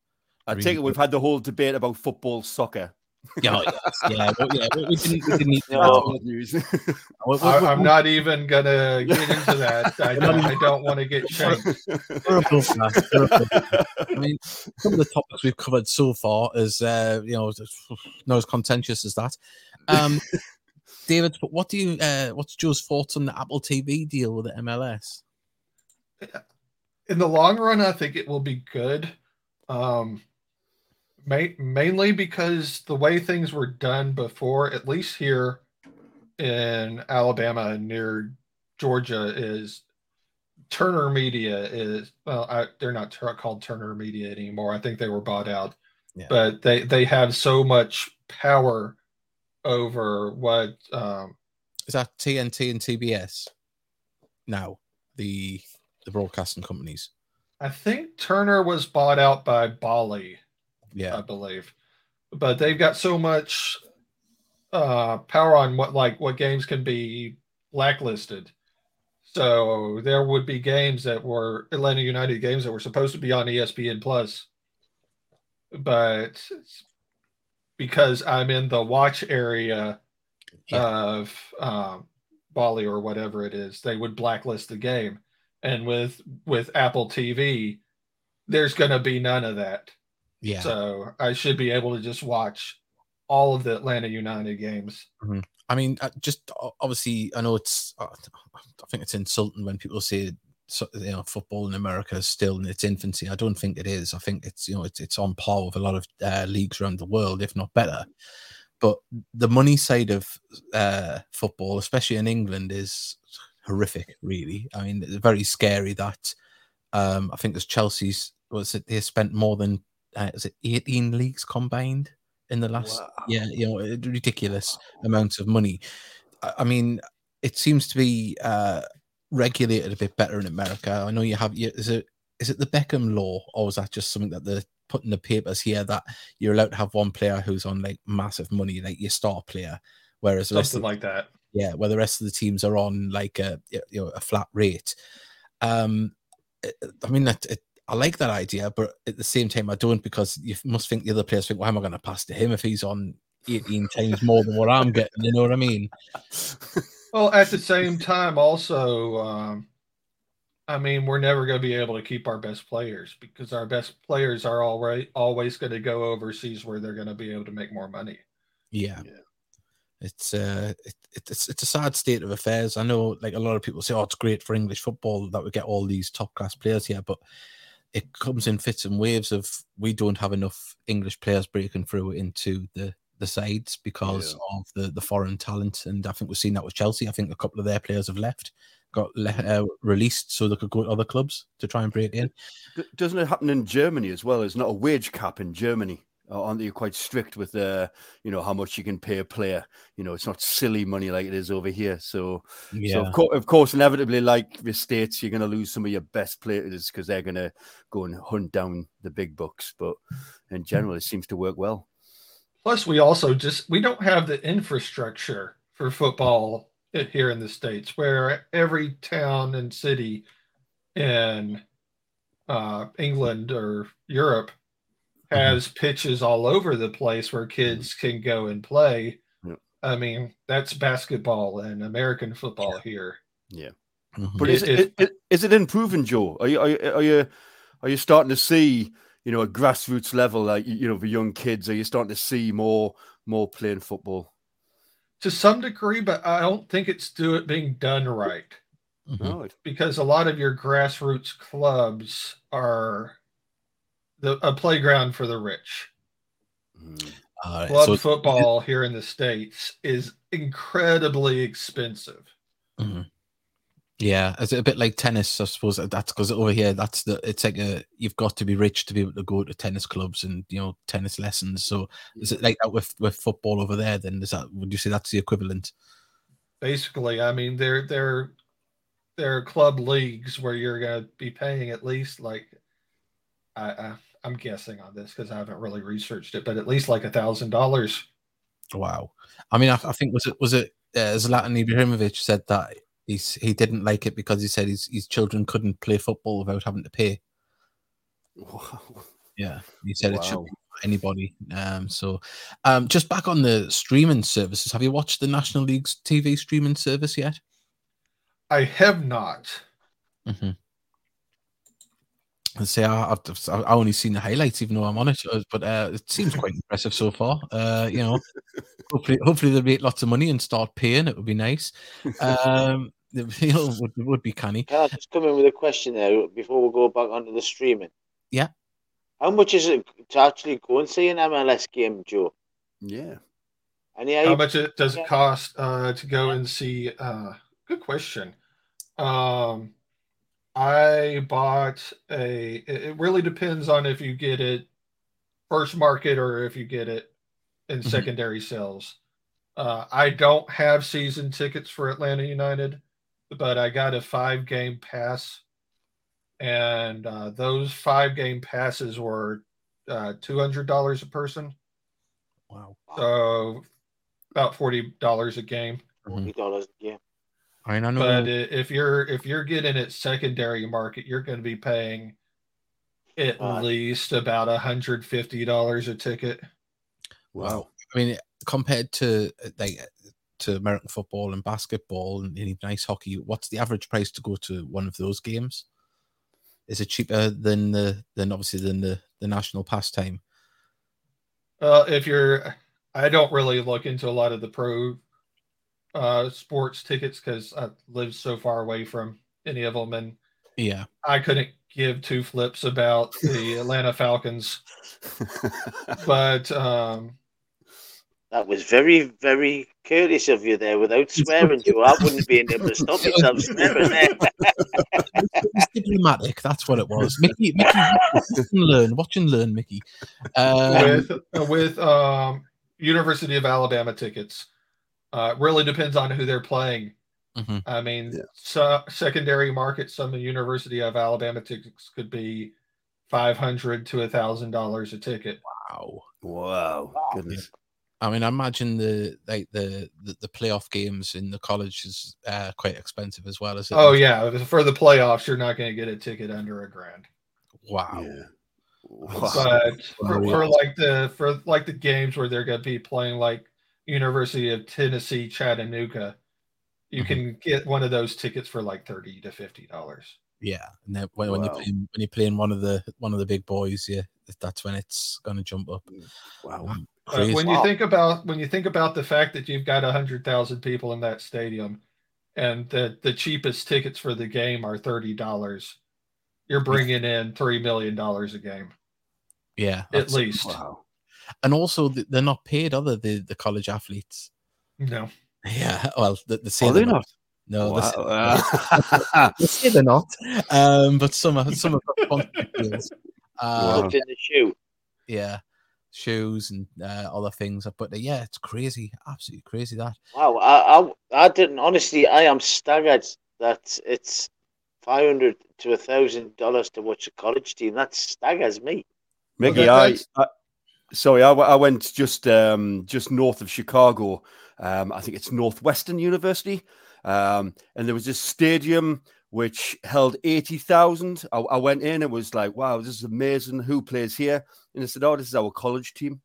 I really take it we've had the whole debate about football, soccer. Yeah, yeah, yeah. We, didn't, we didn't (laughs) no. news. I, (laughs) am not even gonna get into that. (laughs) I don't, I don't want to get shamed. I mean, some of the topics we've covered so far is, uh, you know, (sighs) not as contentious as that. Um, David, but what do you? Uh, what's Joe's thoughts on the Apple TV deal with the MLS? In the long run, I think it will be good. Um, Ma- mainly because the way things were done before, at least here in Alabama and near Georgia, is Turner Media is well, I, they're not called Turner Media anymore. I think they were bought out, yeah. but they they have so much power over what um, is that TNT and TBS now the the broadcasting companies. I think Turner was bought out by Bally yeah, I believe. But they've got so much uh, power on what like what games can be blacklisted. So there would be games that were Atlanta United games that were supposed to be on ESPN Plus, but because I'm in the watch area yeah. of um, Bally or whatever it is, they would blacklist the game. And with with Apple TV, there's going to be none of that. Yeah. So I should be able to just watch all of the Atlanta United games. Mm-hmm. I mean, uh, just obviously, I know it's, uh, I think it's insulting when people say, you know, football in America is still in its infancy. I don't think it is. I think it's, you know, it's, it's on par with a lot of uh, leagues around the world, if not better. But the money side of uh, football, especially in England, is horrific, really. I mean, it's very scary that um, I think there's Chelsea's, was it, they spent more than uh, is it 18 leagues combined in the last wow. yeah, you know, ridiculous amounts of money. I mean, it seems to be uh, regulated a bit better in America. I know you have. Is it is it the Beckham law, or is that just something that they're putting the papers here that you're allowed to have one player who's on like massive money, like your star player, whereas something like that. Yeah, where the rest of the teams are on like a you know a flat rate. Um, I mean that it, I like that idea, but at the same time I don't because you must think the other players think, "Why am I going to pass to him if he's on 18 times more than what I'm getting?" You know what I mean? (laughs) Well, at the same time, also, um, I mean, we're never going to be able to keep our best players because our best players are already always going to go overseas where they're going to be able to make more money. Yeah. yeah. It's uh, it, it's it's a sad state of affairs. I know, like a lot of people say, "Oh, it's great for English football that we get all these top class players here," but it comes in fits and waves of we don't have enough English players breaking through into the the sides because yeah. of the the foreign talent. And I think we've seen that with Chelsea. I think a couple of their players have left, got le- uh, released so they could go to other clubs to try and break in. Doesn't it happen in Germany as well? There's not a wage cap in Germany. Aren't you quite strict with uh, you know how much you can pay a player? You know, it's not silly money like it is over here. So, yeah. so of, co- of course, inevitably, like the states, you're going to lose some of your best players because they're going to go and hunt down the big bucks. But in general, it seems to work well. Plus, we also just we don't have the infrastructure for football here in the states, where every town and city in uh, England or Europe has mm-hmm. pitches all over the place where kids can go and play. I mean, that's basketball and American football yeah. here. Yeah, mm-hmm. but is it, it, is it improving, Joe? Are you, are you are you are you starting to see? you know, a grassroots level, like you know, the young kids? Are you starting to see more more playing football? To some degree, but I don't think it's do it being done right. Mm-hmm. Because a lot of your grassroots clubs are the a playground for the rich. Mm. Uh, Club so football here in the states is incredibly expensive. Mm-hmm. Yeah, it's a bit like tennis, I suppose. That's because over here, that's the it's like a you've got to be rich to be able to go to tennis clubs and you know tennis lessons. So is it like that with with football over there? Then is that would you say that's the equivalent? Basically, I mean, they're they're they're club leagues where you're going to be paying at least like I, I I'm guessing on this because I haven't really researched it, but at least like a thousand dollars. Wow, I mean, I, I, think was it was it uh, Zlatan Ibrahimovic said that he's he didn't like it because he said his his children couldn't play football without having to pay. Wow. Yeah, he said wow. it should be anybody. Um, so, um, just back on the streaming services, have you watched the National League's TV streaming service yet? I have not. Mm-hmm. I say I, have I've only seen the highlights, even though I'm on it, uh, but uh, it seems quite impressive so far. Uh, you know, (laughs) hopefully, hopefully they'll make lots of money and start paying. It would be nice. Um, (laughs) (laughs) you know, would, would be canny. Can I just come in with a question there before we go back onto the streaming? Yeah. How much is it to actually go and see an MLS game, Joe? Yeah. Any How much does it cost uh, to go and see? Uh, good question. Um, I bought a. It really depends on if you get it first market or if you get it in mm-hmm. secondary sales. Uh, I don't have season tickets for Atlanta United but I got a five game pass, and uh, those five game passes were uh, two hundred dollars a person. Wow! So about forty dollars a game. Forty dollars a game. I know. But if you're if you're getting it secondary market, you're going to be paying at uh, least about hundred fifty dollars a ticket. Wow! I mean, compared to like to American football and basketball and even ice hockey, what's the average price to go to one of those games? Is it cheaper than the than obviously than the the national pastime? Uh, if you're, I don't really look into a lot of the pro uh, sports tickets because I live so far away from any of them, and yeah, I couldn't give two flips about the Atlanta Falcons. (laughs) but um, That was very, very courteous of you there without swearing, Joe. I wouldn't be able to stop myself (laughs) swearing there. It's diplomatic. That's what it was. Mickey, Mickey, watch and learn. Watch and learn, Mickey. Um, with with um, University of Alabama tickets. Uh, really depends on who they're playing. Mhm. I mean, Yeah. so, secondary market, some University of Alabama tickets could be five hundred to a thousand dollars a ticket. wow. Wow, goodness. I mean, I imagine the like the, the the playoff games in the college is uh, quite expensive as well as it. Oh yeah, for the playoffs, you're not going to get a ticket under a grand. Wow. Yeah. Wow. But for, Wow. for like the for like the games where they're going to be playing like University of Tennessee Chattanooga, you Mhm. can get one of those tickets for like thirty to fifty dollars. Yeah, and then when, when you Wow. play when you're playing one of the one of the big boys, yeah, that's when it's gonna jump up. Wow. Wow, But crazy. when you think about when you think about the fact that you've got hundred thousand people in that stadium, and that the cheapest tickets for the game are thirty dollars, you're bringing in three million dollars a game yeah, at least. Wow. And also they're not paid other the the college athletes. No, Yeah, well, the, they say Are they they're not? No, they say- Wow. (laughs) they say they're not. Um, but some are some of the sponsorship deals. Uh, in the shoe. yeah, shoes and uh, other things. But uh, yeah, it's crazy, absolutely crazy. That Wow, I, I, I didn't honestly. I am staggered that it's five hundred to a thousand dollars to watch a college team. That staggers me. Mickey, that- I, I sorry, I, went just um, just north of Chicago. Um, I think it's Northwestern University, um, and there was this stadium which held eighty thousand. I, I went in, it was like, wow, this is amazing. Who plays here? And they said, oh, this is our college team,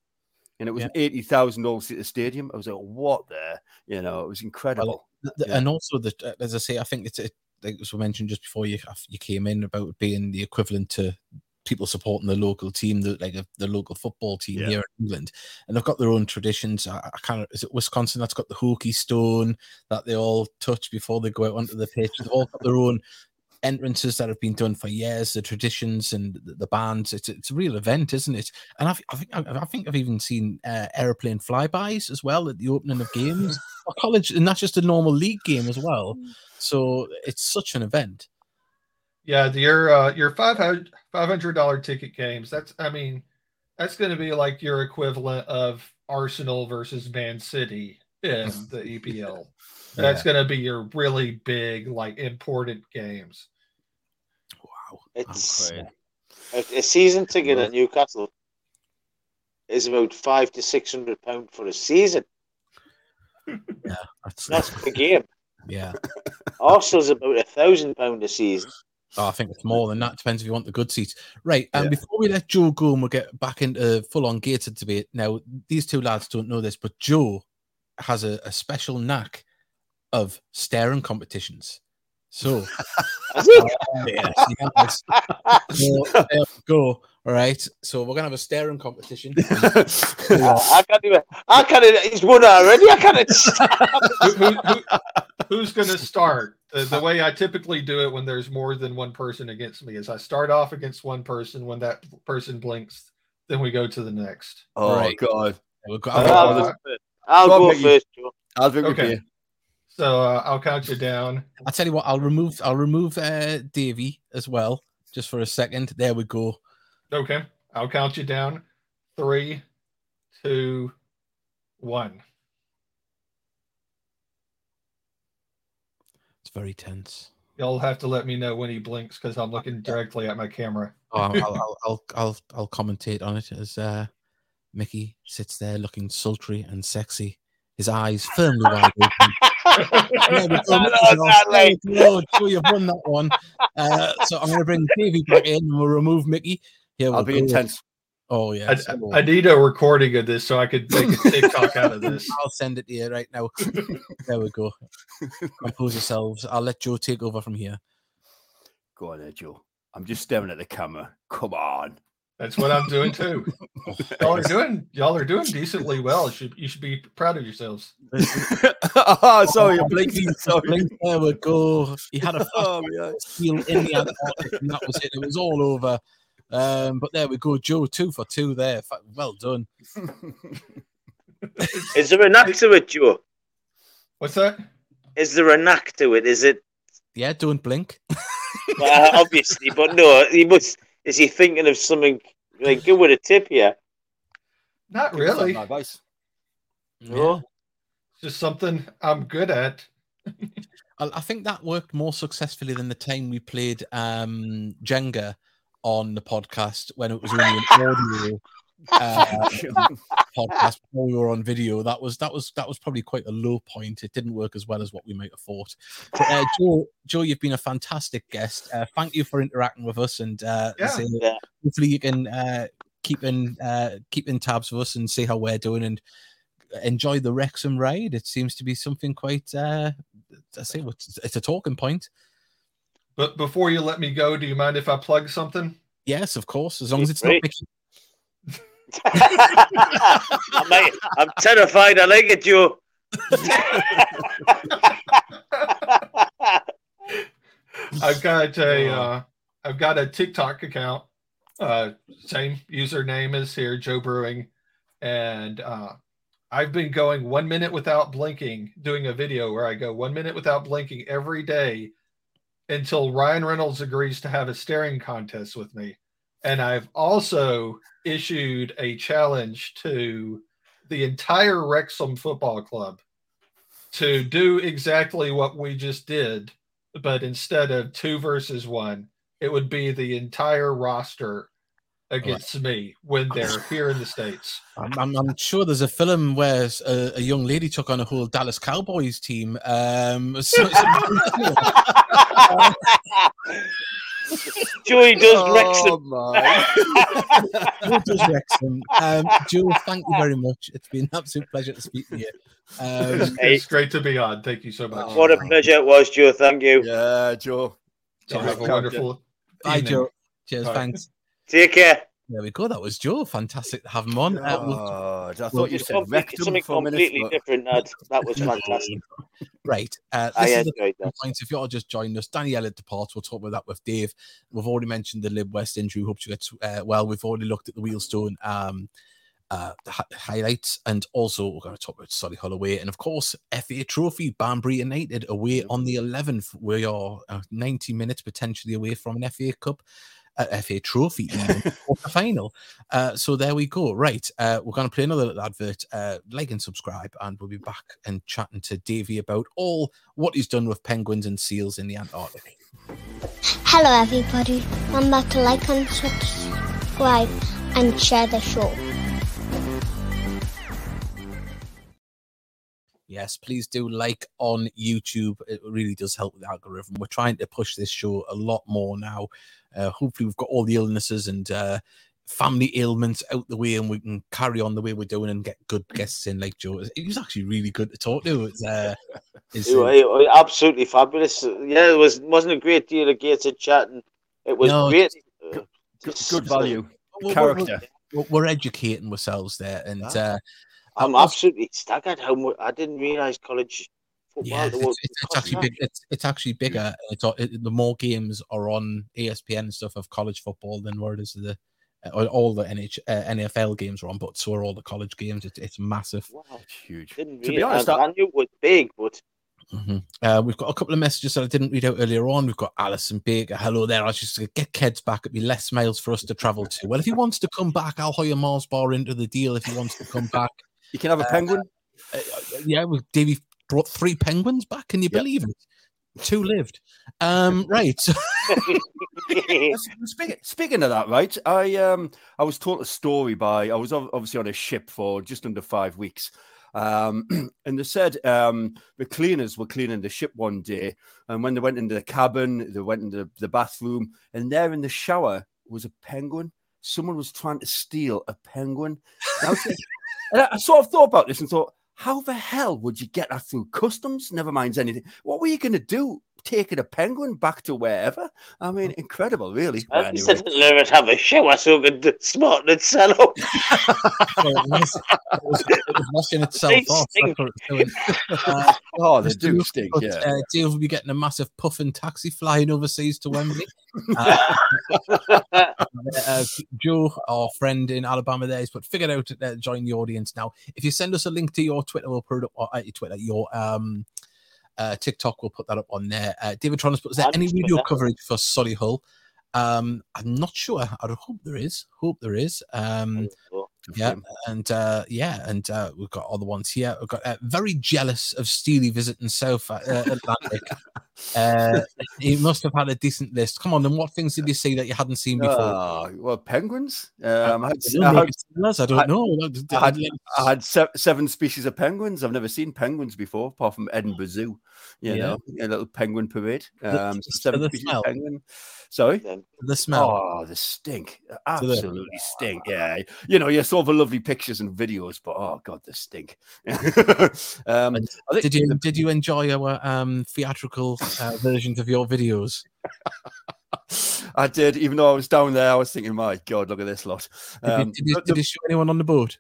and it was Yeah. eighty thousand at the stadium. I was like, what there? You know, it was incredible. Th- th- Yeah. and also the as I say, I think it's it, like was mentioned just before you you came in about being the equivalent to people supporting the local team, the like a, the local football team Yeah. here in England, and they've got their own traditions. I, I kind of is it Wisconsin that's got the hokey stone that they all touch before they go out onto the pitch. They've all got their own entrances that have been done for years, the traditions and the, the bands. It's it's a real event, isn't it? And I've, I think I, I think I've even seen uh, airplane flybys as well at the opening of games (laughs) college, and that's just a normal league game as well. So it's such an event. Yeah, the, your uh, your five hundred dollar ticket games. That's I mean, that's going to be like your equivalent of Arsenal versus Man City in (laughs) the EPL. That's going to be your really big, like important games. Wow, It's a, a season ticket at Newcastle is about five to six hundred pound for a season. that's, That's the game. yeah. Arsenal's about a thousand pound a season. Oh, I think it's more than that. Depends if you want the good seats. Right. And Yeah. before we let Joe go and we'll get back into full on gated debate. Now, these two lads don't know this, but Joe has a, a special knack of staring competitions. So, (laughs) (laughs) it? yes. So, there we go. All right. So, we're going to have a staring competition. (laughs) I can't even. I can't. even- He's won already. I can't. (laughs) who, who, who, who's going to start? The, the way I typically do it when there's more than one person against me is I start off against one person. When that person blinks, then we go to the next. oh Right. God, We've I'll, go first. I'll Go on, go first, Joe. I'll drink Okay. with you. So uh, I'll count you down. I'll tell you what, I'll remove I'll remove uh Davy as well, just for a second. There we go. Okay. I'll count you down. Three, two, one. It's very tense. You'll have to let me know when he blinks because I'm looking directly at my camera. Oh, I'll, I'll, I'll, I'll, I'll commentate on it as uh, Mickey sits there looking sultry and sexy, his eyes firmly wide open. There we go, I know, Mickey's all sadly. straight. Joe, you've won that one. Uh, so I'm going to bring Davey back in and we'll remove Mickey. Here we I'll be go. intense. Oh, yeah. I, so I need a recording of this so I could make a TikTok out of (laughs) this. I'll send it to you right now. (laughs) there we go. Compose yourselves. I'll let Joe take over from here. Go on, there, Joe. I'm just staring at the camera. Come on. That's what I'm doing too. (laughs) Y'all are doing y'all are doing decently well. You should you should be proud of yourselves. oh, sorry, I'm blinking. Sorry. Blink, There we go. He had a Oh, yeah. heel in the Antarctic, and that was it. It was all over. Um, but there we go, Joe, two for two there. Well done. (laughs) Is there an act to it, Joe? What's that? Is there an act to it? Is it? Yeah, don't blink. (laughs) Well, obviously, but no. He must. Is he thinking of something like good with a tip here? Not Give us some really. advice. No. Just something I'm good at. I, I think that worked more successfully than the time we played um, Jenga on the podcast when it was only an audio uh, (laughs) podcast before we were on video. That was that was that was probably quite a low point. It didn't work as well as what we might have thought. But, uh, Joe, Joe, you've been a fantastic guest. Uh, thank you for interacting with us, and uh, Yeah. say- Yeah. hopefully you can uh, keep in uh, keep in tabs with us and see how we're doing and enjoy the Wrexham ride. It seems to be something quite. Uh, I say it's, it's a talking point. But before you let me go, do you mind if I plug something? Yes, of course, as long as it's Great. not. Mickey. I might, I'm terrified. I like it, Joe. (laughs) I've got a uh, I've got a TikTok account. Uh, same username as here, Joe Brewing, and uh, I've been going one minute without blinking, doing a video where I go one minute without blinking every day until Ryan Reynolds agrees to have a staring contest with me. And I've also issued a challenge to the entire Wrexham Football Club to do exactly what we just did but instead of two versus one, it would be the entire roster against me when they're here in the states. I'm, I'm, I'm sure there's a film where a, a young lady took on a whole Dallas Cowboys team. Um, (laughs) so, (laughs) Joey does Wrexham. Oh, my. (laughs) Joe does Wrexham. Um, Joe, thank you very much. It's been an absolute pleasure to speak to you. Um, It's, it's great to be on. Thank you so much. What a pleasure it was, Joe. Thank you. yeah, Joe. So have a Character. wonderful bye, evening. Joe. Cheers, Bye. thanks. Take care. There we go. That was Joe. Fantastic to have him on. Uh, we'll- God, I well, thought you said something for a minute. completely but- different. That that was (laughs) fantastic. right. Uh, I this is the enjoyed that. points. If you're just joining us, Danny Elliott departs. We'll talk about that with Dave. We've already mentioned the Lib West injury. Hope she gets uh, well. We've already looked at the Wealdstone um, uh, the hi- highlights, and also we're going to talk about Solihull away, and of course FA Trophy Banbury United away on the 11th. We are uh, 90 minutes potentially away from an FA Cup. Uh, FA Trophy even, (laughs) quarter final. Uh, so there we go. Right, uh, we're going to play another little advert. Uh, like and subscribe, and we'll be back and chatting to Davey about all what he's done with penguins and seals in the Antarctic. Hello, everybody. Remember to like and subscribe and share the show. Yes, please do like on YouTube. It really does help with the algorithm. We're trying to push this show a lot more now. Uh, hopefully, we've got all the illnesses and uh, family ailments out the way, and we can carry on the way we're doing and get good (laughs) guests in like Joe. it was actually really good to talk to. It's, uh, (laughs) it's, You uh, were- you absolutely fabulous. Yeah, it was wasn't a great deal of gated chatting. It was No, great. Good, good value. (laughs) we're- we're- Character. We're, we're educating ourselves there, and uh, I'm also- absolutely staggered how much I didn't realise college football. Yeah, it's, was- it's, it's actually big. It's it's actually bigger. It's it, the more games are on ESPN and stuff of college football than what it is the uh, all the NH, uh, NFL games are on, but so are all the college games. It's it's massive. Wow, It's huge. didn't To be honest, I, I- I knew it was big, but Mhm. Uh, we've got a couple of messages that I didn't read out earlier on. We've got Alison Baker. Hello there. I was just get Keds back. It'd be less miles for us to travel to. Well, if he wants to come back, I'll hire Mars Bar into the deal. If he wants to come back, You can have a penguin. uh, uh, yeah, we Davey brought three penguins back. Can you Yep. believe it? Two lived. Um, (laughs) right. (laughs) Speaking, speaking of that, right? I um I was told a story by I was obviously on a ship for just under five weeks, um, (clears throat) and they said um the cleaners were cleaning the ship one day, and when they went into the cabin, they went into the bathroom, and there in the shower was a penguin. Someone was trying to steal a penguin. I, was and I- I sort of thought about this and thought, how the hell would you get that through customs? Never mind anything. What were you going to do? Taking a penguin back to wherever. I mean, incredible, really. At least anyway. didn't let it have a shower so it could smart itself up. it, was, it, was, it was washing itself off. (laughs) Uh, oh, they do stink, yeah. Uh, Dave will be getting a massive puffin taxi flying overseas to Wembley. (laughs) Uh, (laughs) uh, Joe, our friend in Alabama, there, has put figured out to uh, join the audience now. If you send us a link to your Twitter, we'll put it up, or uh, your Twitter, your um, uh, TikTok, we'll put that up on there. Uh, David Tronis, but is there any video coverage for Solihull? Um, I'm not sure. I hope there is. Hope there is. Um, yeah, and uh, yeah, and uh, we've got all the ones here. We've got uh, very jealous of Steely visiting South uh, Atlantic. uh, he must have had a decent list. Come on, then what things did you see that you hadn't seen before? Uh, well, penguins. Um, I, had, I, had, I, don't know. I had, I had seven species of penguins. I've never seen penguins before, apart from Edinburgh Zoo. You yeah. know, a little penguin parade. Um, the, seven species of penguin. Sorry, the smell. Oh, the stink! Absolutely stink. Yeah, you know, you saw the lovely pictures and videos, but oh god, the stink. (laughs) um, did you did you enjoy our um, theatrical uh, versions of your videos? (laughs) I did, even though I was down there. I was thinking, my god, look at this lot. Um, did, you, did, you, did you show anyone on the boat?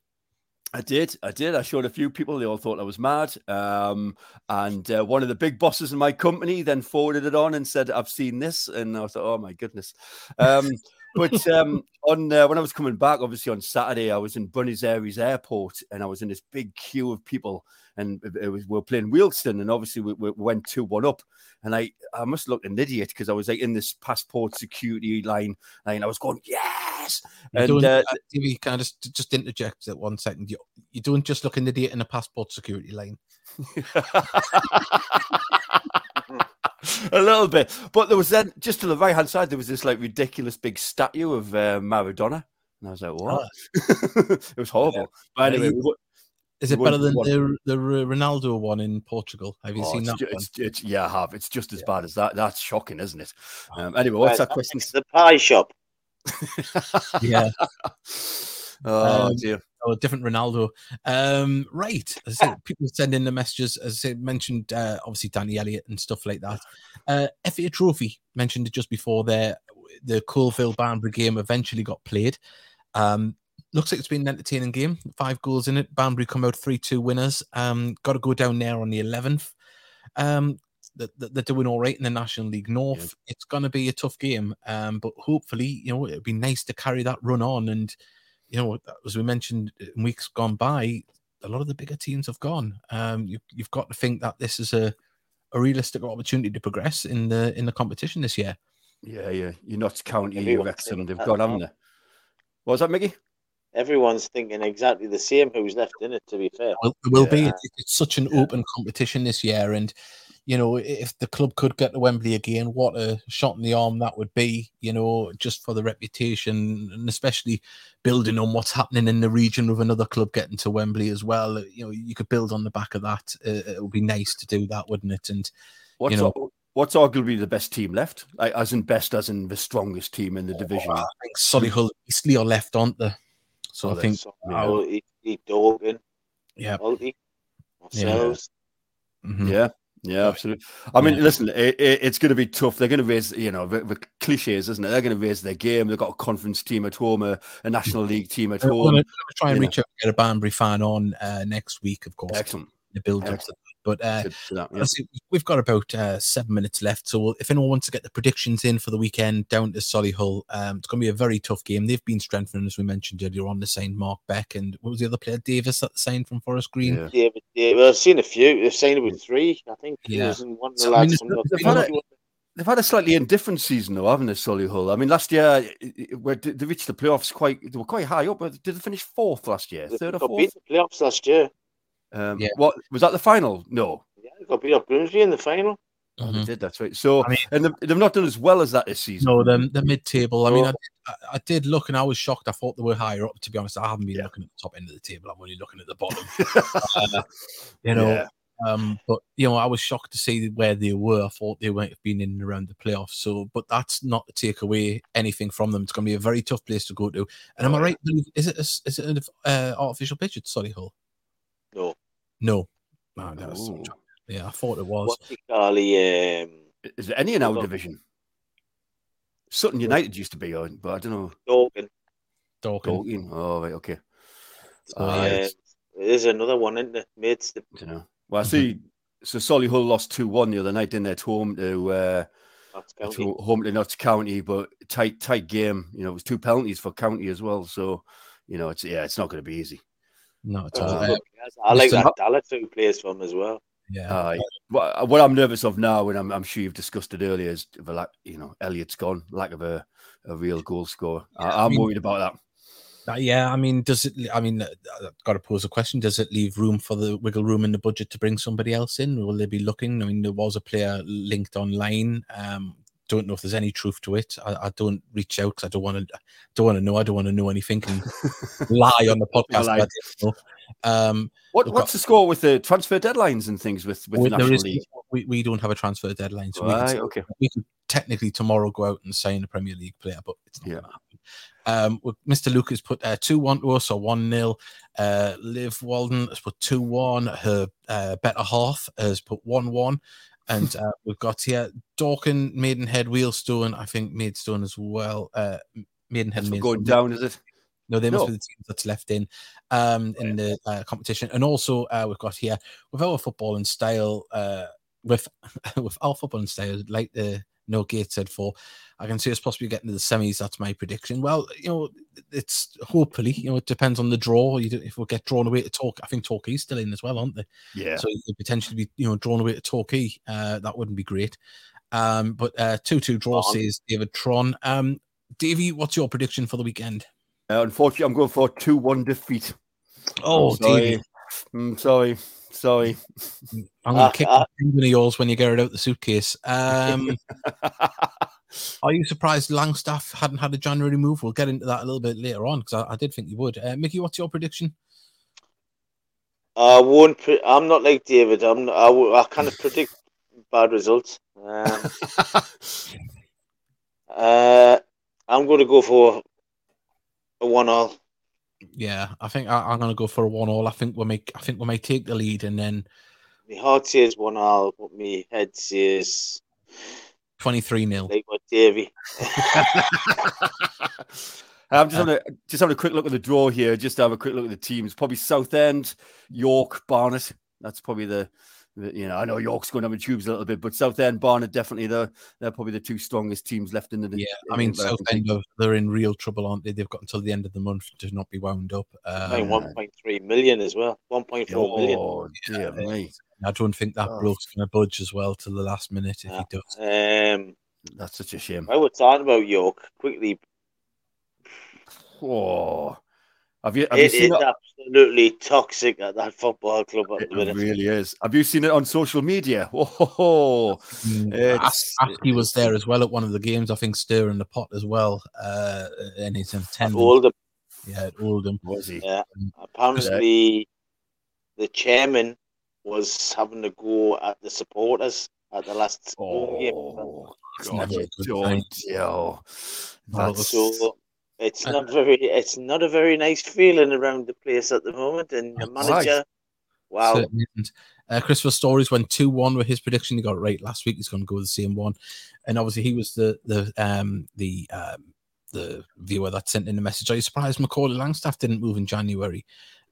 I did. I did. I showed a few people. They all thought I was mad. Um, and uh, one of the big bosses in my company then forwarded it on and said, "I've seen this," and I was like, "Oh my goodness." Um, but (laughs) um, on uh, when I was coming back, obviously on Saturday, I was in Buenos Aires Airport, and I was in this big queue of people, and it was we were playing Wealdstone, and obviously we, we went two one up, and I I must look an idiot because I was like in this passport security line, and I was going yes, you're and doing, uh, TV kind of just, just interject at one second. You you don't just look an idiot in a passport security line. (laughs) (laughs) a little bit. But there was then just to the right hand side, there was this like ridiculous big statue of uh, Maradona, and I was like, "What?" Oh. (laughs) it was horrible. Yeah. But anyway, we, is it better than the the Ronaldo one in Portugal? Have you oh, seen that? It's, it's, yeah, I have. It's just as yeah. bad as that. That's shocking, isn't it? Um, anyway, what's that question? the pie shop. Yeah. (laughs) oh um, dear or different Ronaldo. Um, right. Said, people send in the messages, as I mentioned, uh, obviously Danny Elliott and stuff like that. Uh, FA Trophy mentioned just before there. The Coalville Banbury game eventually got played. Um, looks like it's been an entertaining game. Five goals in it. Banbury come out 3 2 winners. Um, got to go down there on the 11th. Um, they're doing all right in the National League North. Yeah. It's going to be a tough game, um, but hopefully, you know, it'd be nice to carry that run on and you know, as we mentioned in weeks gone by, a lot of the bigger teams have gone. Um, you, have got to think that this is a, a realistic opportunity to progress in the in the competition this year. Yeah, yeah. You're not counting your Wrexham. They've gone, haven't they? What was that, Mickey? Everyone's thinking exactly the same who's left in it, to be fair. Well, it will yeah. be. It's such an yeah. open competition this year. And you know, if the club could get to Wembley again, what a shot in the arm that would be, you know, just for the reputation and especially building on what's happening in the region with another club getting to Wembley as well. You know, you could build on the back of that. Uh, it would be nice to do that, wouldn't it? And, what's you know, what's arguably the best team left? Like, as in best, as in the strongest team in the division. Oh, I think Solihull, Eastleigh are left, aren't they? So oh, I think. Yeah. Dorgan. Yeah. Multi, ourselves. Yeah. Mm-hmm. yeah. Yeah, absolutely. I mean, yeah. listen, it, it, it's going to be tough. They're going to raise, you know, the, the, cliches, isn't it? They're going to raise their game. They've got a conference team at home, a, a National (laughs) League team at home. We're going to try and reach know. out and get a Banbury fan on uh, next week, of course. Excellent. The build up but uh, that, yeah. we've got about uh, seven minutes left. So if anyone wants to get the predictions in for the weekend down to Solihull, um, it's going to be a very tough game. They've been strengthening, as we mentioned earlier on, the signed Mark Beck and what was the other player, Davis, that signed from Forest Green. Yeah, yeah, yeah well, I've seen a few. They've signed with three, I think. Yeah. one of the so, I mean, they've, had a, they've, had a, slightly indifferent season, though, haven't they, Solihull? I mean, last year where they reached the playoffs quite, they were quite high up. Did they finish fourth last year? Third or fourth? Beat the playoffs last year. Um, yeah. What was that? The final? No. Yeah, they got beat up Grimsby in the final. Oh, mm-hmm. they did. That's right. So, I mean, and they've, they've, not done as well as that this season. No, the, the mid-table. I mean, I, I, did look, and I was shocked. I thought they were higher up. To be honest, I haven't been yeah. looking at the top end of the table. I'm only looking at the bottom. uh, (laughs) you know, yeah. um, but you know, I was shocked to see where they were. I thought they might have been in and around the playoffs. So, but that's not to take away anything from them. It's going to be a very tough place to go to. And am I right? Is it a, is it an uh, artificial pitch at Solihull? No. No. No, no yeah, I thought it was. What's it called? Um, Is there any in our division? Sutton United used to be on, but I don't know. Dorking. Dorking. Dorking. Oh, right, okay. So, Uh, yeah, there's another one, isn't there? Mates, the I don't know. Well, I see. (laughs) So Solihull lost two one the other night, didn't they? At home to uh, County. to home to Notts County, but tight tight game. You know, it was two penalties for County as well. So, you know, it's yeah, it's not going to be easy. not at Those all. Uh, good players. I like Mr. that Dallas who plays for him as well. yeah. Uh, what, what I'm nervous of now, and I'm, I'm sure you've discussed it earlier, is the lack. You know, Elliot's gone, lack of a, a real goal scorer. I, I I'm mean- worried about that. Uh, yeah, I mean, does it? I mean, uh, I've got to pose a question. Does it leave room for the wiggle room in the budget to bring somebody else in? Will they be looking? I mean, there was a player linked online. Um, don't know if there's any truth to it. I, I don't reach out because I don't want to. Don't want to know. I don't want to know anything and (laughs) lie on the podcast. Lie. I didn't know. Um, What, Look, what's the score with the transfer deadlines and things with, with we, the National is- League? we, we don't have a transfer deadline, so we, can, okay. we could technically tomorrow go out and sign a Premier League player, but it's not Yeah. going to happen. Um, with Mr. Lucas put uh, 2 1 to us or 1 0. Uh, Liv Walden has put 2 1. Her uh, better half has put 1 1. And uh, we've got here Dorking, Maidenhead, Wealdstone, I think Maidstone as well. Uh, Maidenhead, Maidstone. going down, is it? No, they must No. be the teams that's left in um, in the uh, competition. And also, uh, we've got here with our football and style, uh, with (laughs) with our football and style, like the No Gates said for, I can see us possibly getting to the semis. That's my prediction. Well, you know, it's hopefully, you know, it depends on the draw. You do, if we get drawn away to Talk, I think Torquay's still in as well, aren't they? Yeah. So you could potentially be, you know, drawn away to Torquay. Uh, that wouldn't be great. Um, but uh, two two draw Tron. says David Tron. Um, Davey, what's your prediction for the weekend? Uh, unfortunately, I'm going for a 2 1 defeat. Oh. Davey. Mm, sorry. Sorry. I'm going Ah, to kick ah. the penguin of yours when you get it out the suitcase. Um, (laughs) are you surprised Langstaff hadn't had a January move? We'll get into that a little bit later on because I, I did think you would. Uh, Mickey, what's your prediction? I won't. Pre- I'm not like David. I'm. Not, I, w- I kind of predict (laughs) bad results. Um, (laughs) uh, I'm going to go for a one-all. Yeah, I think I, I'm going to go for a one-all. I think we'll make. I think we might take the lead and then My heart says one-all, but my head says 23 nil. like what Davy. (laughs) (laughs) I'm just having a just having a quick look at the draw here. Just to have a quick look at the teams. Probably Southend, York, Barnet. That's probably the, the you know I know York's going down the tubes a little bit, but Southend, Barnet definitely they're they're probably the two strongest teams left in the Yeah, I mean the American Southend they're in real trouble, aren't they? They've got until the end of the month to not be wound up. Paying Um, 1.3 million as well. 1.4 million. Oh dear Yeah. me, I don't think that Oh. bloke's going to budge as well till the last minute if he does. Um, that's such a shame. I was talking about York quickly. Oh, have you have you seen is it? absolutely toxic at that football club at the minute. It really is. Have you seen it on social media? (laughs) Oh, Mm, it's- As- Askey was there as well at one of the games. I think stirring the pot as well, uh, and he's in At attendance. Oldham. Yeah, at Oldham. was he? Yeah. Apparently, the chairman was having to go at the supporters at the last home game. Oh, God, never a good don't, sign. yo. Well, That's So it's Uh, not very. It's not a very nice feeling around the place at the moment. And the manager, wow, Certainly. Uh, Christopher Stories went two one with his prediction. He got it right last week. He's going to go with the same one, and obviously he was the the um the um the viewer that sent in the message. Are you surprised Macaulay Langstaff didn't move in January?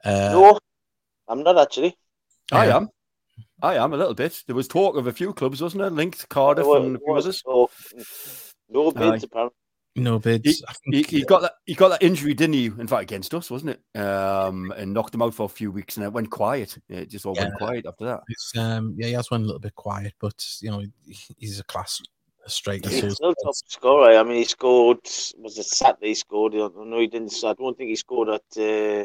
Uh, no, I'm not actually. I Yeah. am. I am a little bit. There was talk of a few clubs, wasn't there? Linked Cardiff There and a few was others. no- no bids apparently. No bids. I He, think, he got that. He got that injury, didn't he? In fact, against us, wasn't it? Um, and knocked him out for a few weeks, and it went quiet. It just all went quiet after that. It's, um, yeah, he has went a little bit quiet, but you know he's a class striker. He's so still top scorer. I mean, he scored. Was it Saturday? He scored. I don't know. He didn't. I don't think he scored at uh,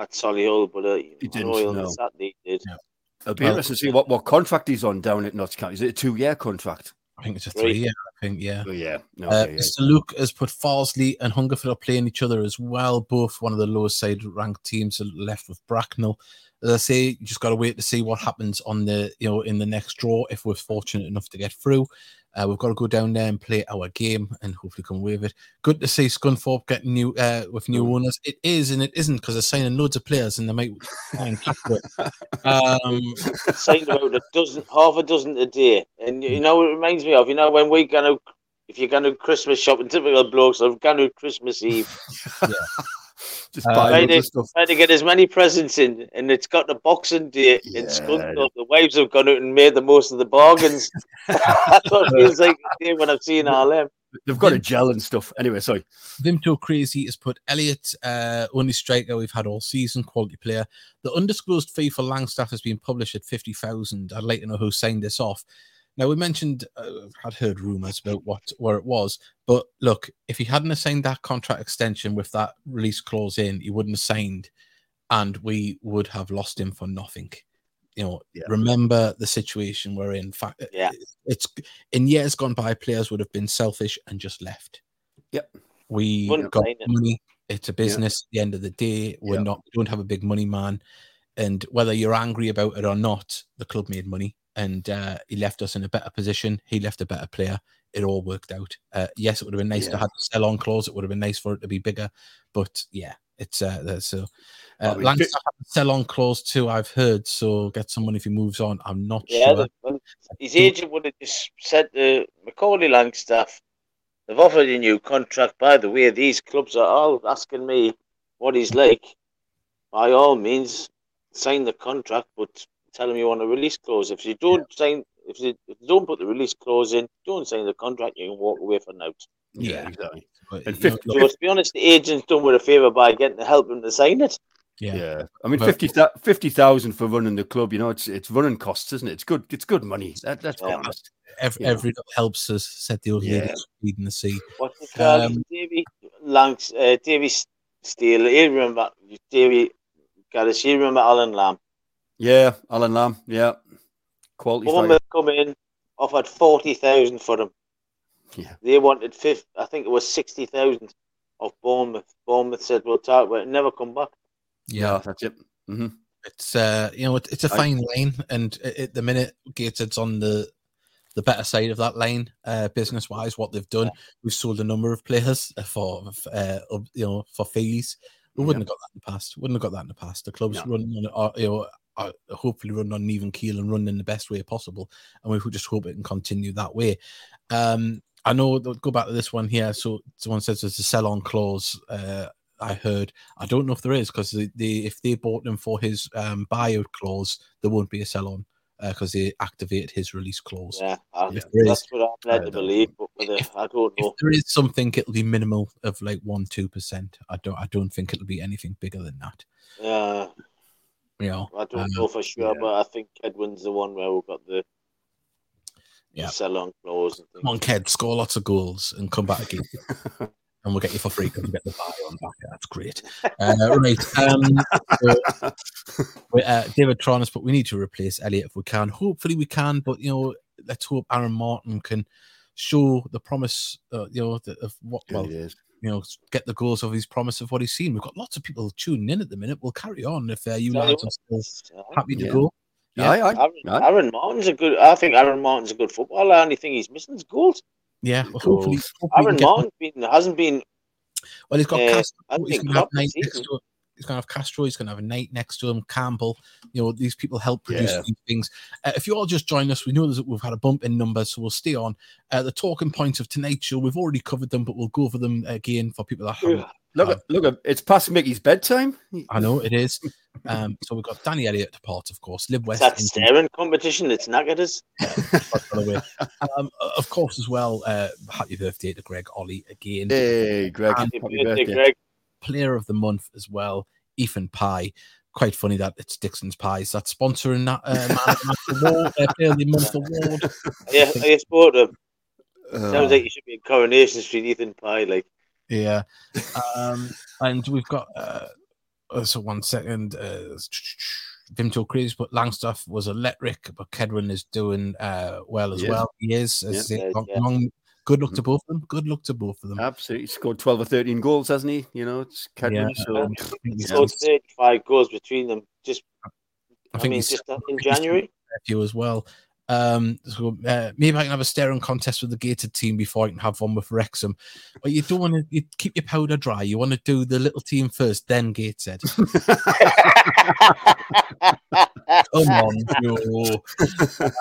at Solihull, but uh, He I didn't, know no. Saturday he did. Yeah. It'll be Well- interesting to see what, what contract he's on down at Notts County. Is it a two year contract? I think it's a three. Yeah, I think yeah. Oh yeah. No, Uh, yeah. Mr. Luke has put Farsley and Hungerford are playing each other as well. Both one of the lowest side ranked teams left with Bracknell as I say, you just got to wait to see what happens on the you know in the next draw if we're fortunate enough to get through. Uh, we've got to go down there and play our game and hopefully come away with it. Good to see Scunthorpe getting new uh, with new mm. owners. It is and it isn't because they're signing loads of players and they might try and keep it. (laughs) Um, signing about a dozen, half a dozen a day, and you know it reminds me of you know when we go to if you're going to Christmas shopping, typical blokes are going to Christmas Eve. (laughs) yeah. Just uh, trying, to, trying to get as many presents in, and it's got the Boxing Day yeah. in Scunthorpe. The wives have gone out and made the most of the bargains. (laughs) That's what it feels like when I've seen all them. They've got a gel and stuff. Anyway, sorry. Vimto Crazy has put Elliot, uh, only striker we've had all season, quality player. The undisclosed fee for Langstaff has been published at 50,000. I'd like to know who signed this off. Now we mentioned uh, had heard rumors about what where it was, but look, if he hadn't signed that contract extension with that release clause in, he wouldn't have signed, and we would have lost him for nothing. You know, yeah. remember the situation we're in. Fact, yeah, it's in years gone by, players would have been selfish and just left. Yep, we Wouldn't got money. It's a business. At the end of the day, we're yep. not. We don't have a big money man, and whether you're angry about it or not, the club made money and uh, he left us in a better position. He left a better player. It all worked out. Uh, yes, it would have been nice yeah. to have the sell on clause. It would have been nice for it to be bigger, but yeah, it's uh, so. Uh, I mean, sell on clause too. I've heard. So get someone if he moves on. I'm not yeah, sure. The, his agent would have just said to Macaulay Langstaff, "They've offered a new contract. By the way, these clubs are all asking me what he's like. By all means, sign the contract, but tell them you want a release clause. If you don't yeah. sign, if you, if you, don't put the release clause in, don't sign the contract, you can walk away for now. Yeah, exactly. And 50, so, to be honest, the agent's done with a favour by getting to help him to sign it. Yeah, yeah. I mean, but, 50,000 for running the club. You know, it's it's running costs, isn't it? It's good. It's good money. That, that's yeah. honest. Every, every helps us. Said the old yeah. lady in the sea. What's the called? Um, Davy Langs, uh, Davy Steele. You remember Davy? Got you remember Alan Lamb? Yeah, Alan Lamb. Yeah, quality. Bournemouth come in, offered forty thousand for him. Yeah, they wanted fifth. I think it was sixty thousand of Bournemouth. Bournemouth said we'll talk about it, never come back. Yeah, that's it. Mm-hmm. It's uh, you know, it, it's a fine I, lane, and at the minute, Gateshead's on the the better side of that lane, uh, business wise. What they've done, yeah. we've sold a number of players for, uh, you know, for fees. We wouldn't yeah. have got that in the past. Wouldn't have got that in the past. The club's no. running on, uh, you know, uh, hopefully run on an even keel and run in the best way possible. And we just hope it can continue that way. Um, I know, go back to this one here. So someone says there's a sell on clause. Uh, I heard. I don't know if there is because they, they, if they bought him for his um, buyout clause, there won't be a sell on because uh, they activated his release clause. Yeah, I, that's is, what I'm led to believe. But whether, I don't know. If there is something, it'll be minimal of like one two percent. I don't. I don't think it'll be anything bigger than that. Yeah. You know, I don't um, know for sure, yeah. but I think Edwin's the one where we've got the yeah. sell on clause. And Come on, Ced, score lots of goals and come back again. (laughs) and we'll get you for free because we get the buy on back. That's great. Uh, right. Um, so, uh, David Tronis, but we need to replace Elliot if we can. Hopefully we can, but you know, let's hope Aaron Martin can show the promise, uh, you know, of what well, you know, get the goals of his promise of what he's seen. We've got lots of people tuning in at the minute. We'll carry on if uh, you lads are still happy to yeah. go. Yeah, I, I, Aaron, Aaron, Martin's a good. I think Aaron Martin's a good footballer. The only thing he's missing is goals. Yeah, well, hopefully, hopefully Aaron Martin been, hasn't been. Well, he's got uh, Castro. He's got next to He's going to have Castro. He's going to have a Knight next to him. Campbell. You know, these people help produce yeah. these things. Uh, if you all just join us, we know that we've had a bump in numbers, so we'll stay on. Uh, the talking points of tonight's show, we've already covered them, but we'll go over them again for people that haven't. Look, uh, look, it's past Mickey's bedtime. I know it is. Um, so we've got Danny Elliott to part, of course. Live West. That staring competition. It's knackered us. (laughs) um, of course, as well. Uh, happy birthday to Greg Olley again. Hey, Greg. Happy, happy birthday, birthday, Greg. Player of the month as well. Ethan Pye. Quite funny that it's Dixon's Pies that's sponsoring that uh, man, award, uh, Player of the Month award. Yeah, I support him. Uh, Sounds like you should be in Coronation Street, Ethan Pye. Like, yeah. Um, and we've got uh, so one second. Uh, Vimto Crazy, but Langstaff was electric, but Cedwyn is doing uh, well as yeah. well. He is. As yeah. long, good luck to mm. both of them. Good luck to both of them. Absolutely. He scored 12 or 13 goals, hasn't he? You know, it's Cedwyn. Yeah. So he scored 35 goals between them. Just I, I think mean, just in January. You as well. Um, so uh, maybe I can have a staring contest with the gated team before I can have one with Wrexham. But you don't want to you keep your powder dry. You want to do the little team first, then Gateshead. (laughs) (laughs) Come (laughs) on, no.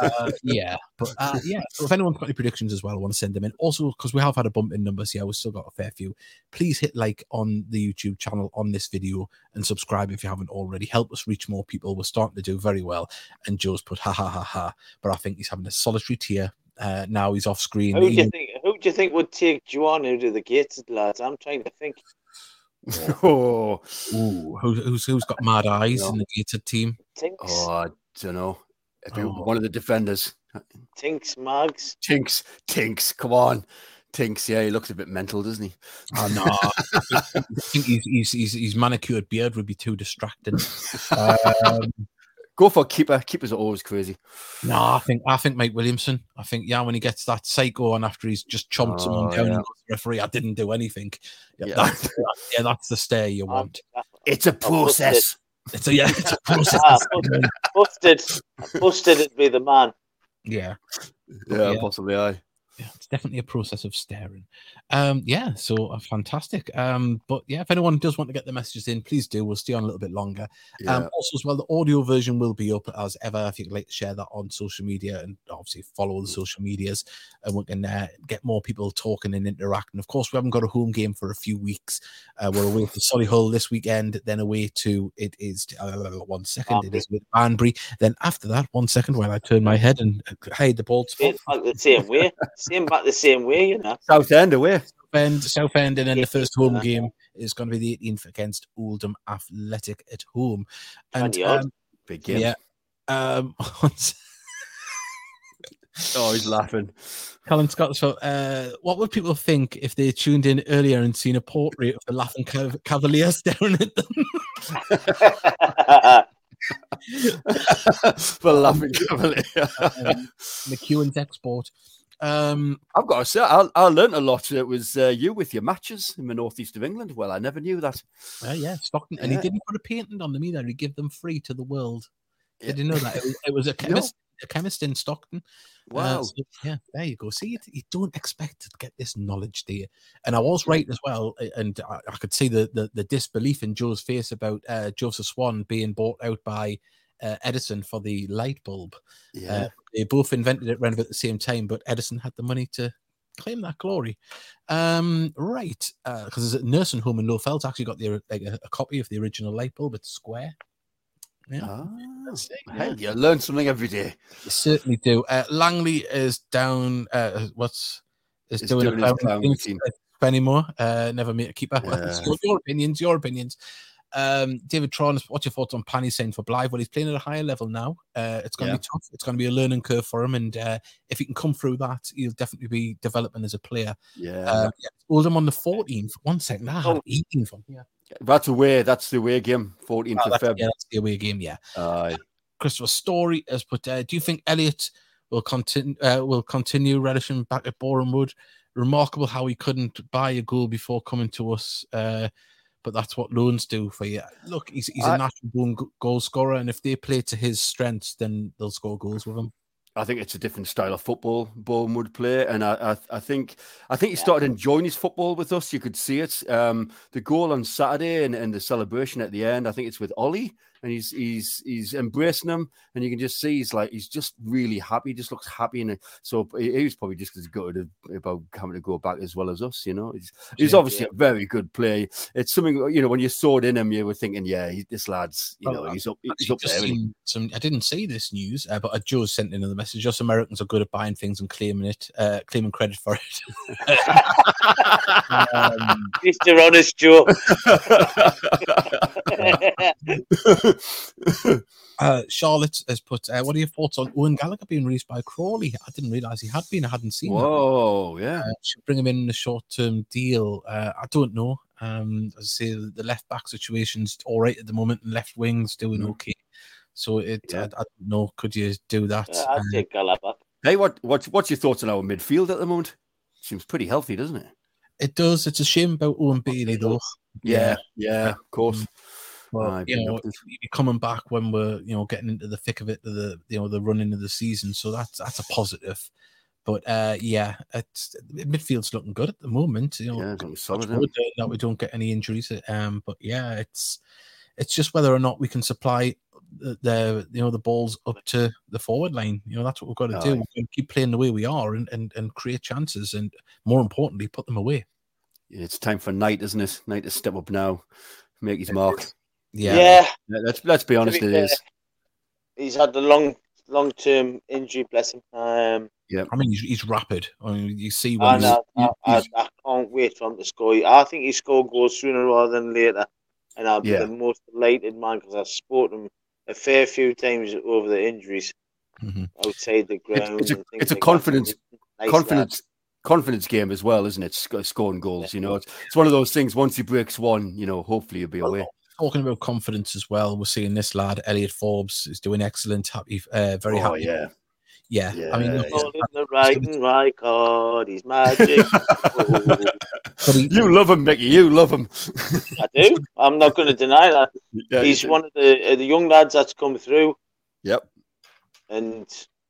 Uh, yeah, but uh, yeah. So if anyone's got any predictions as well, I want to send them in. Also, because we have had a bump in numbers, here, we've still got a fair few. Please hit like on the YouTube channel on this video and subscribe if you haven't already. Help us reach more people. We're starting to do very well. And Joe's put ha ha ha ha, but I think he's having a solitary tear. Uh, now he's off screen. Who do you think? Who do you think would take Juan out of the gated lads? I'm trying to think. (laughs) oh, Ooh, who's who's got mad (laughs) eyes in the gated team? Tinks. Oh, I don't know. Oh. One of the defenders. Tinks, Mags. Tinks, Tinks. Come on. Tinks, yeah, he looks a bit mental, doesn't he? Oh no, (laughs) I think he's, he's, he's, his manicured beard would be too distracting. (laughs) Um, Go for keeper. Keepers are always crazy. No, I think I think Mike Williamson. I think yeah, when he gets that psycho on after he's just chomped oh, someone down yeah. and referee, I didn't do anything. Yeah, yeah. That's, (laughs) yeah, that's the stare you want. It's a process. It's a yeah, it's a process. ah, busted, busted, it'd be the man. Yeah, yeah, yeah. possibly. I yeah, it's definitely a process of staring. Um, yeah, so uh, fantastic. Um, but yeah, if anyone does want to get the messages in, please do. We'll stay on a little bit longer. Um, yeah. Um, also, as well, the audio version will be up as ever. If you'd like to share that on social media and obviously follow the social medias, and we can uh, get more people talking and interacting. Of course, we haven't got a home game for a few weeks. Uh, we're away to Solihull this weekend, then away to it is uh, one second. Banbury. It is with Banbury. Then after that, one second while I turn my head and uh, hide the bald spot. The same way same back the same way, you know. Southend away. Southend, South End, and then the first home game is going to be the 18th against Oldham Athletic at home. And um, big game. Yeah. Um, (laughs) oh, he's laughing. Colin Scott, so uh, what would people think if they tuned in earlier and seen a portrait of the laughing cav- cavalier (laughs) staring at them? (laughs) the laughing cavalier. um, McEwen's export. Um, I've got to say, I, I learned a lot. It was uh, you with your matches in the northeast of England. Well, I never knew that. Uh, yeah, Stockton, and he didn't put a patent on them either. He gave them free to the world. Yeah. Did you know that? It was, it was a (laughs) chemist, no. a chemist in Stockton. Uh, wow. Uh, so, yeah, there you go. See, you, you, don't expect to get this knowledge, do you? And I was right as well. And I, I could see the, the, the disbelief in Joe's face about uh, Joseph Swan being bought out by uh, Edison for the light bulb. Yeah. Uh, they both invented it around about the same time, but Edison had the money to claim that glory. Um, right, because uh, there's a nursing home in Low Fell actually got the like a, a, copy of the original light bulb. It's square. Yeah. Oh, hey, you learn something every day. You certainly do. Uh, Langley is down. Uh, what's is it's doing, doing a anymore? Uh, never meet a keeper. (laughs) Yeah. your opinions. Your opinions. Um, David Tron, what's your thoughts on Panny saying for Blyth? Well, he's playing at a higher level now. Uh, it's going to yeah. be tough. It's going to be a learning curve for him, and uh, if he can come through that, he'll definitely be developing as a player. Yeah. Uh, yeah. Oldham on the 14th. One second, I had 18th from here. That's away. That's the away game. 14th oh, of February. Yeah, that's the away game. Yeah. Aye. Christopher Story has put. Uh, do you think Elliot will continue? Uh, will continue relishing back at Boreham Wood? Remarkable how he couldn't buy a goal before coming to us. Uh, but that's what loans do for you. Look, he's, he's I, a natural born goal scorer, and if they play to his strengths, then they'll score goals with him. I think it's a different style of football Boreham Wood play, and I, I, I think I think he started enjoying his football with us. You could see it. Um, the goal on Saturday and, and the celebration at the end. I think it's with Ollie and he's he's he's embracing them, and you can just see he's like he's just really happy. He just looks happy, and so he was probably just as good about having to go back as well as us. You know, he's, he's obviously yeah. a very good player. It's something you know when you saw it in him, you were thinking, yeah, he, this lad's you know he's up he's up there. Some, I didn't see this news, uh, but Joe sent in the message. Us Americans are good at buying things and claiming it, uh, claiming credit for it. (laughs) um, Mr. Honest Joe. (laughs) (laughs) (laughs) uh, Charlotte has put, uh, what are your thoughts on Owen Gallagher being released by Crawley? I didn't realize he had been. I hadn't seen Whoa, that. yeah. Uh, should bring him in, in a short term deal. Uh, I don't know. Um, as I say, the left back situation's all right at the moment, and left wing's doing mm. okay. So it, yeah. I, I, don't know. Could you do that? Yeah, I'd um, take Gallagher. Hey, what, what, what's your thoughts on our midfield at the moment? Seems pretty healthy, doesn't it? It does. It's a shame about Owen Bailey, though. Yeah, yeah, of course. But you know, coming back when we're you know getting into the thick of it, the you know the running of the season, so that's that's a positive. But uh, yeah, it's midfield's looking good at the moment. You know, yeah, solid, that we don't get any injuries. Um, but yeah, it's it's just whether or not we can supply the, the you know the balls up to the forward line. You know, that's what we've got to do. We've got to keep playing the way we are and, and and create chances, and more importantly, put them away. It's time for Knight, isn't it? Knight to step up now, make his mark. Yeah, yeah. let's let's be honest, be it is. He's had the long long term injury, bless him. Um, yeah, I mean he's, he's rapid. I mean you see when I, know, I, I, I, can't wait for him to score. I think he score goals sooner rather than later, and I'll be yeah. the most elated man because I've spoken him a fair few times over the injuries mm-hmm. outside the ground. It's, it's a, it's a like confidence nice confidence. Lad. Confidence game as well, isn't it? Scoring goals, yeah. you know, it's, it's one of those things. Once he breaks one, you know, hopefully he'll be away talking about confidence as well, we're seeing this lad, Elliot Forbes, is doing excellent. Happy, uh, very oh, happy. Yeah. Yeah, yeah, I mean, look, the right and (laughs) right card, he's magic. he, (laughs) you love him, Mickey. You love him. I do. I'm not going to deny that. (laughs) Yeah, he's one of the uh, the young lads that's come through. Yep. And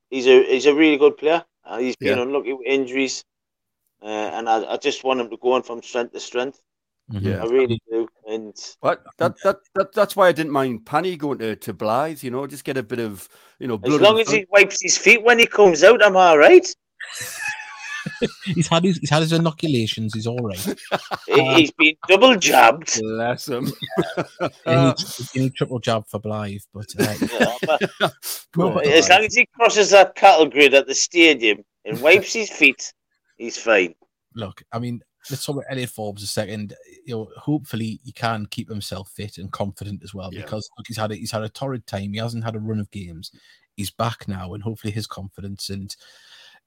he's a he's a really good player. Uh, he's been yeah. unlucky with injuries, uh, and I, I just want him to go on from strength to strength. Mm-hmm. Yeah, I really do. And but that, that that that's why I didn't mind Panny going to, to Blyth, you know, just get a bit of you know as long as he wipes his feet when he comes out, I'm all right. (laughs) he's had his he's had his inoculations, he's all right. he's been double jabbed. Bless him. (laughs) he, needs, he triple jab for Blyth, but, uh, (laughs) yeah, but as long as he crosses that cattle grid at the stadium and wipes his feet, he's fine. Look, I mean, let's talk about Elliot Forbes a second. You know, hopefully he can keep himself fit and confident as well, yeah. because look, he's had a, he's had a torrid time. He hasn't had a run of games. He's back now, and hopefully his confidence and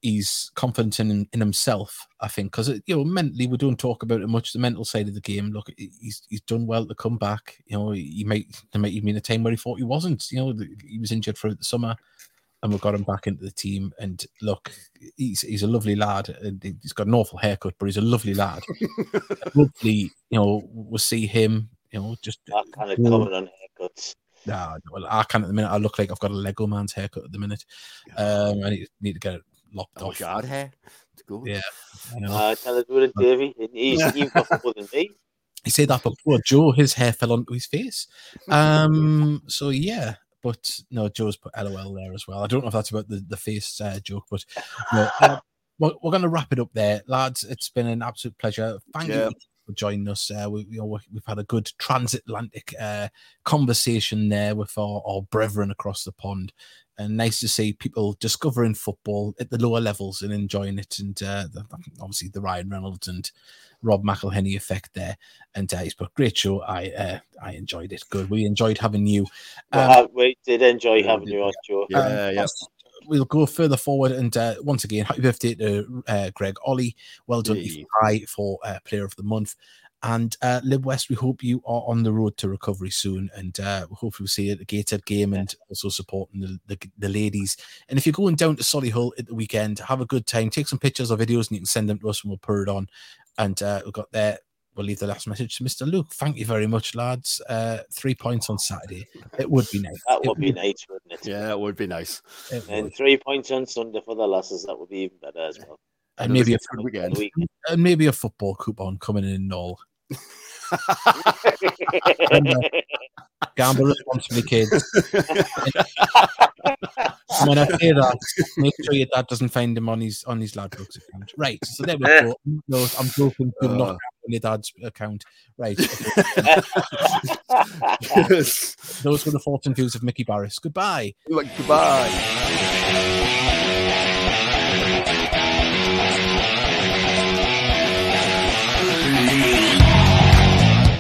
he's confident in, in himself. I think because you know mentally we don't talk about it much. The mental side of the game. Look, he's he's done well to come back. You know, he might there might even been a time where he thought he wasn't. You know, he was injured throughout the summer and we got him back into the team. And look, he's he's a lovely lad, and he's got an awful haircut, but he's a lovely lad. (laughs) Hopefully, you know, we'll see him. You know, just that kind of comment on haircuts. Nah, well, I can't at the minute. I look like I've got a Lego man's haircut at the minute. Um, I need, need to get it lopped oh, off. God, hair. Yeah. Uh, tell us what it, Davey. He's even got more than me. (laughs) He said that before. Joe, his hair fell onto his face. (laughs) Um. So yeah, but no, Joe's put LOL there as well. I don't know if that's about the, the face uh, joke, but (laughs) no, uh, we're, we're going to wrap it up there, lads. It's been an absolute pleasure. Thank yeah. you for joining us. Uh, we, you know, we've had a good transatlantic uh, conversation there with our, our brethren across the pond. And nice to see people discovering football at the lower levels and enjoying it. And uh, obviously, the Ryan Reynolds and Rob McElhenney effect there. And uh, he's put great show. I uh, I enjoyed it. Good. We enjoyed having you. Um, well, we did enjoy having you on, Joe. Yeah, um, yes. We'll go further forward, and uh, once again, happy birthday to uh, Greg Olley. Well done, hey. for uh, Player of the Month. And uh, Lib West, we hope you are on the road to recovery soon, and uh, hopefully we'll see you at the Gateshead game and also supporting the, the, the, ladies. And if you're going down to Solihull at the weekend, have a good time. Take some pictures or videos, and you can send them to us, and we'll put it on. And uh, we've got there. We'll leave the last message to Mr. Luke. Thank you very much, lads. Uh, three points on Saturday. It would be nice. That would be nice, wouldn't it? Yeah, it would be nice. It and would. three points on Sunday for the lasses. That would be even better as well. And, maybe a, weekend. and maybe a football coupon coming in all. (laughs) Gamble responsibly, kids. when I say that, make sure your dad doesn't find him on his on his Ladbrokes account. Right. So there we go. (laughs) No, I'm joking. Do not uh. on your dad's account. Right. (laughs) Those were the thoughts and views of Mickey Barris. Goodbye. Like, Goodbye.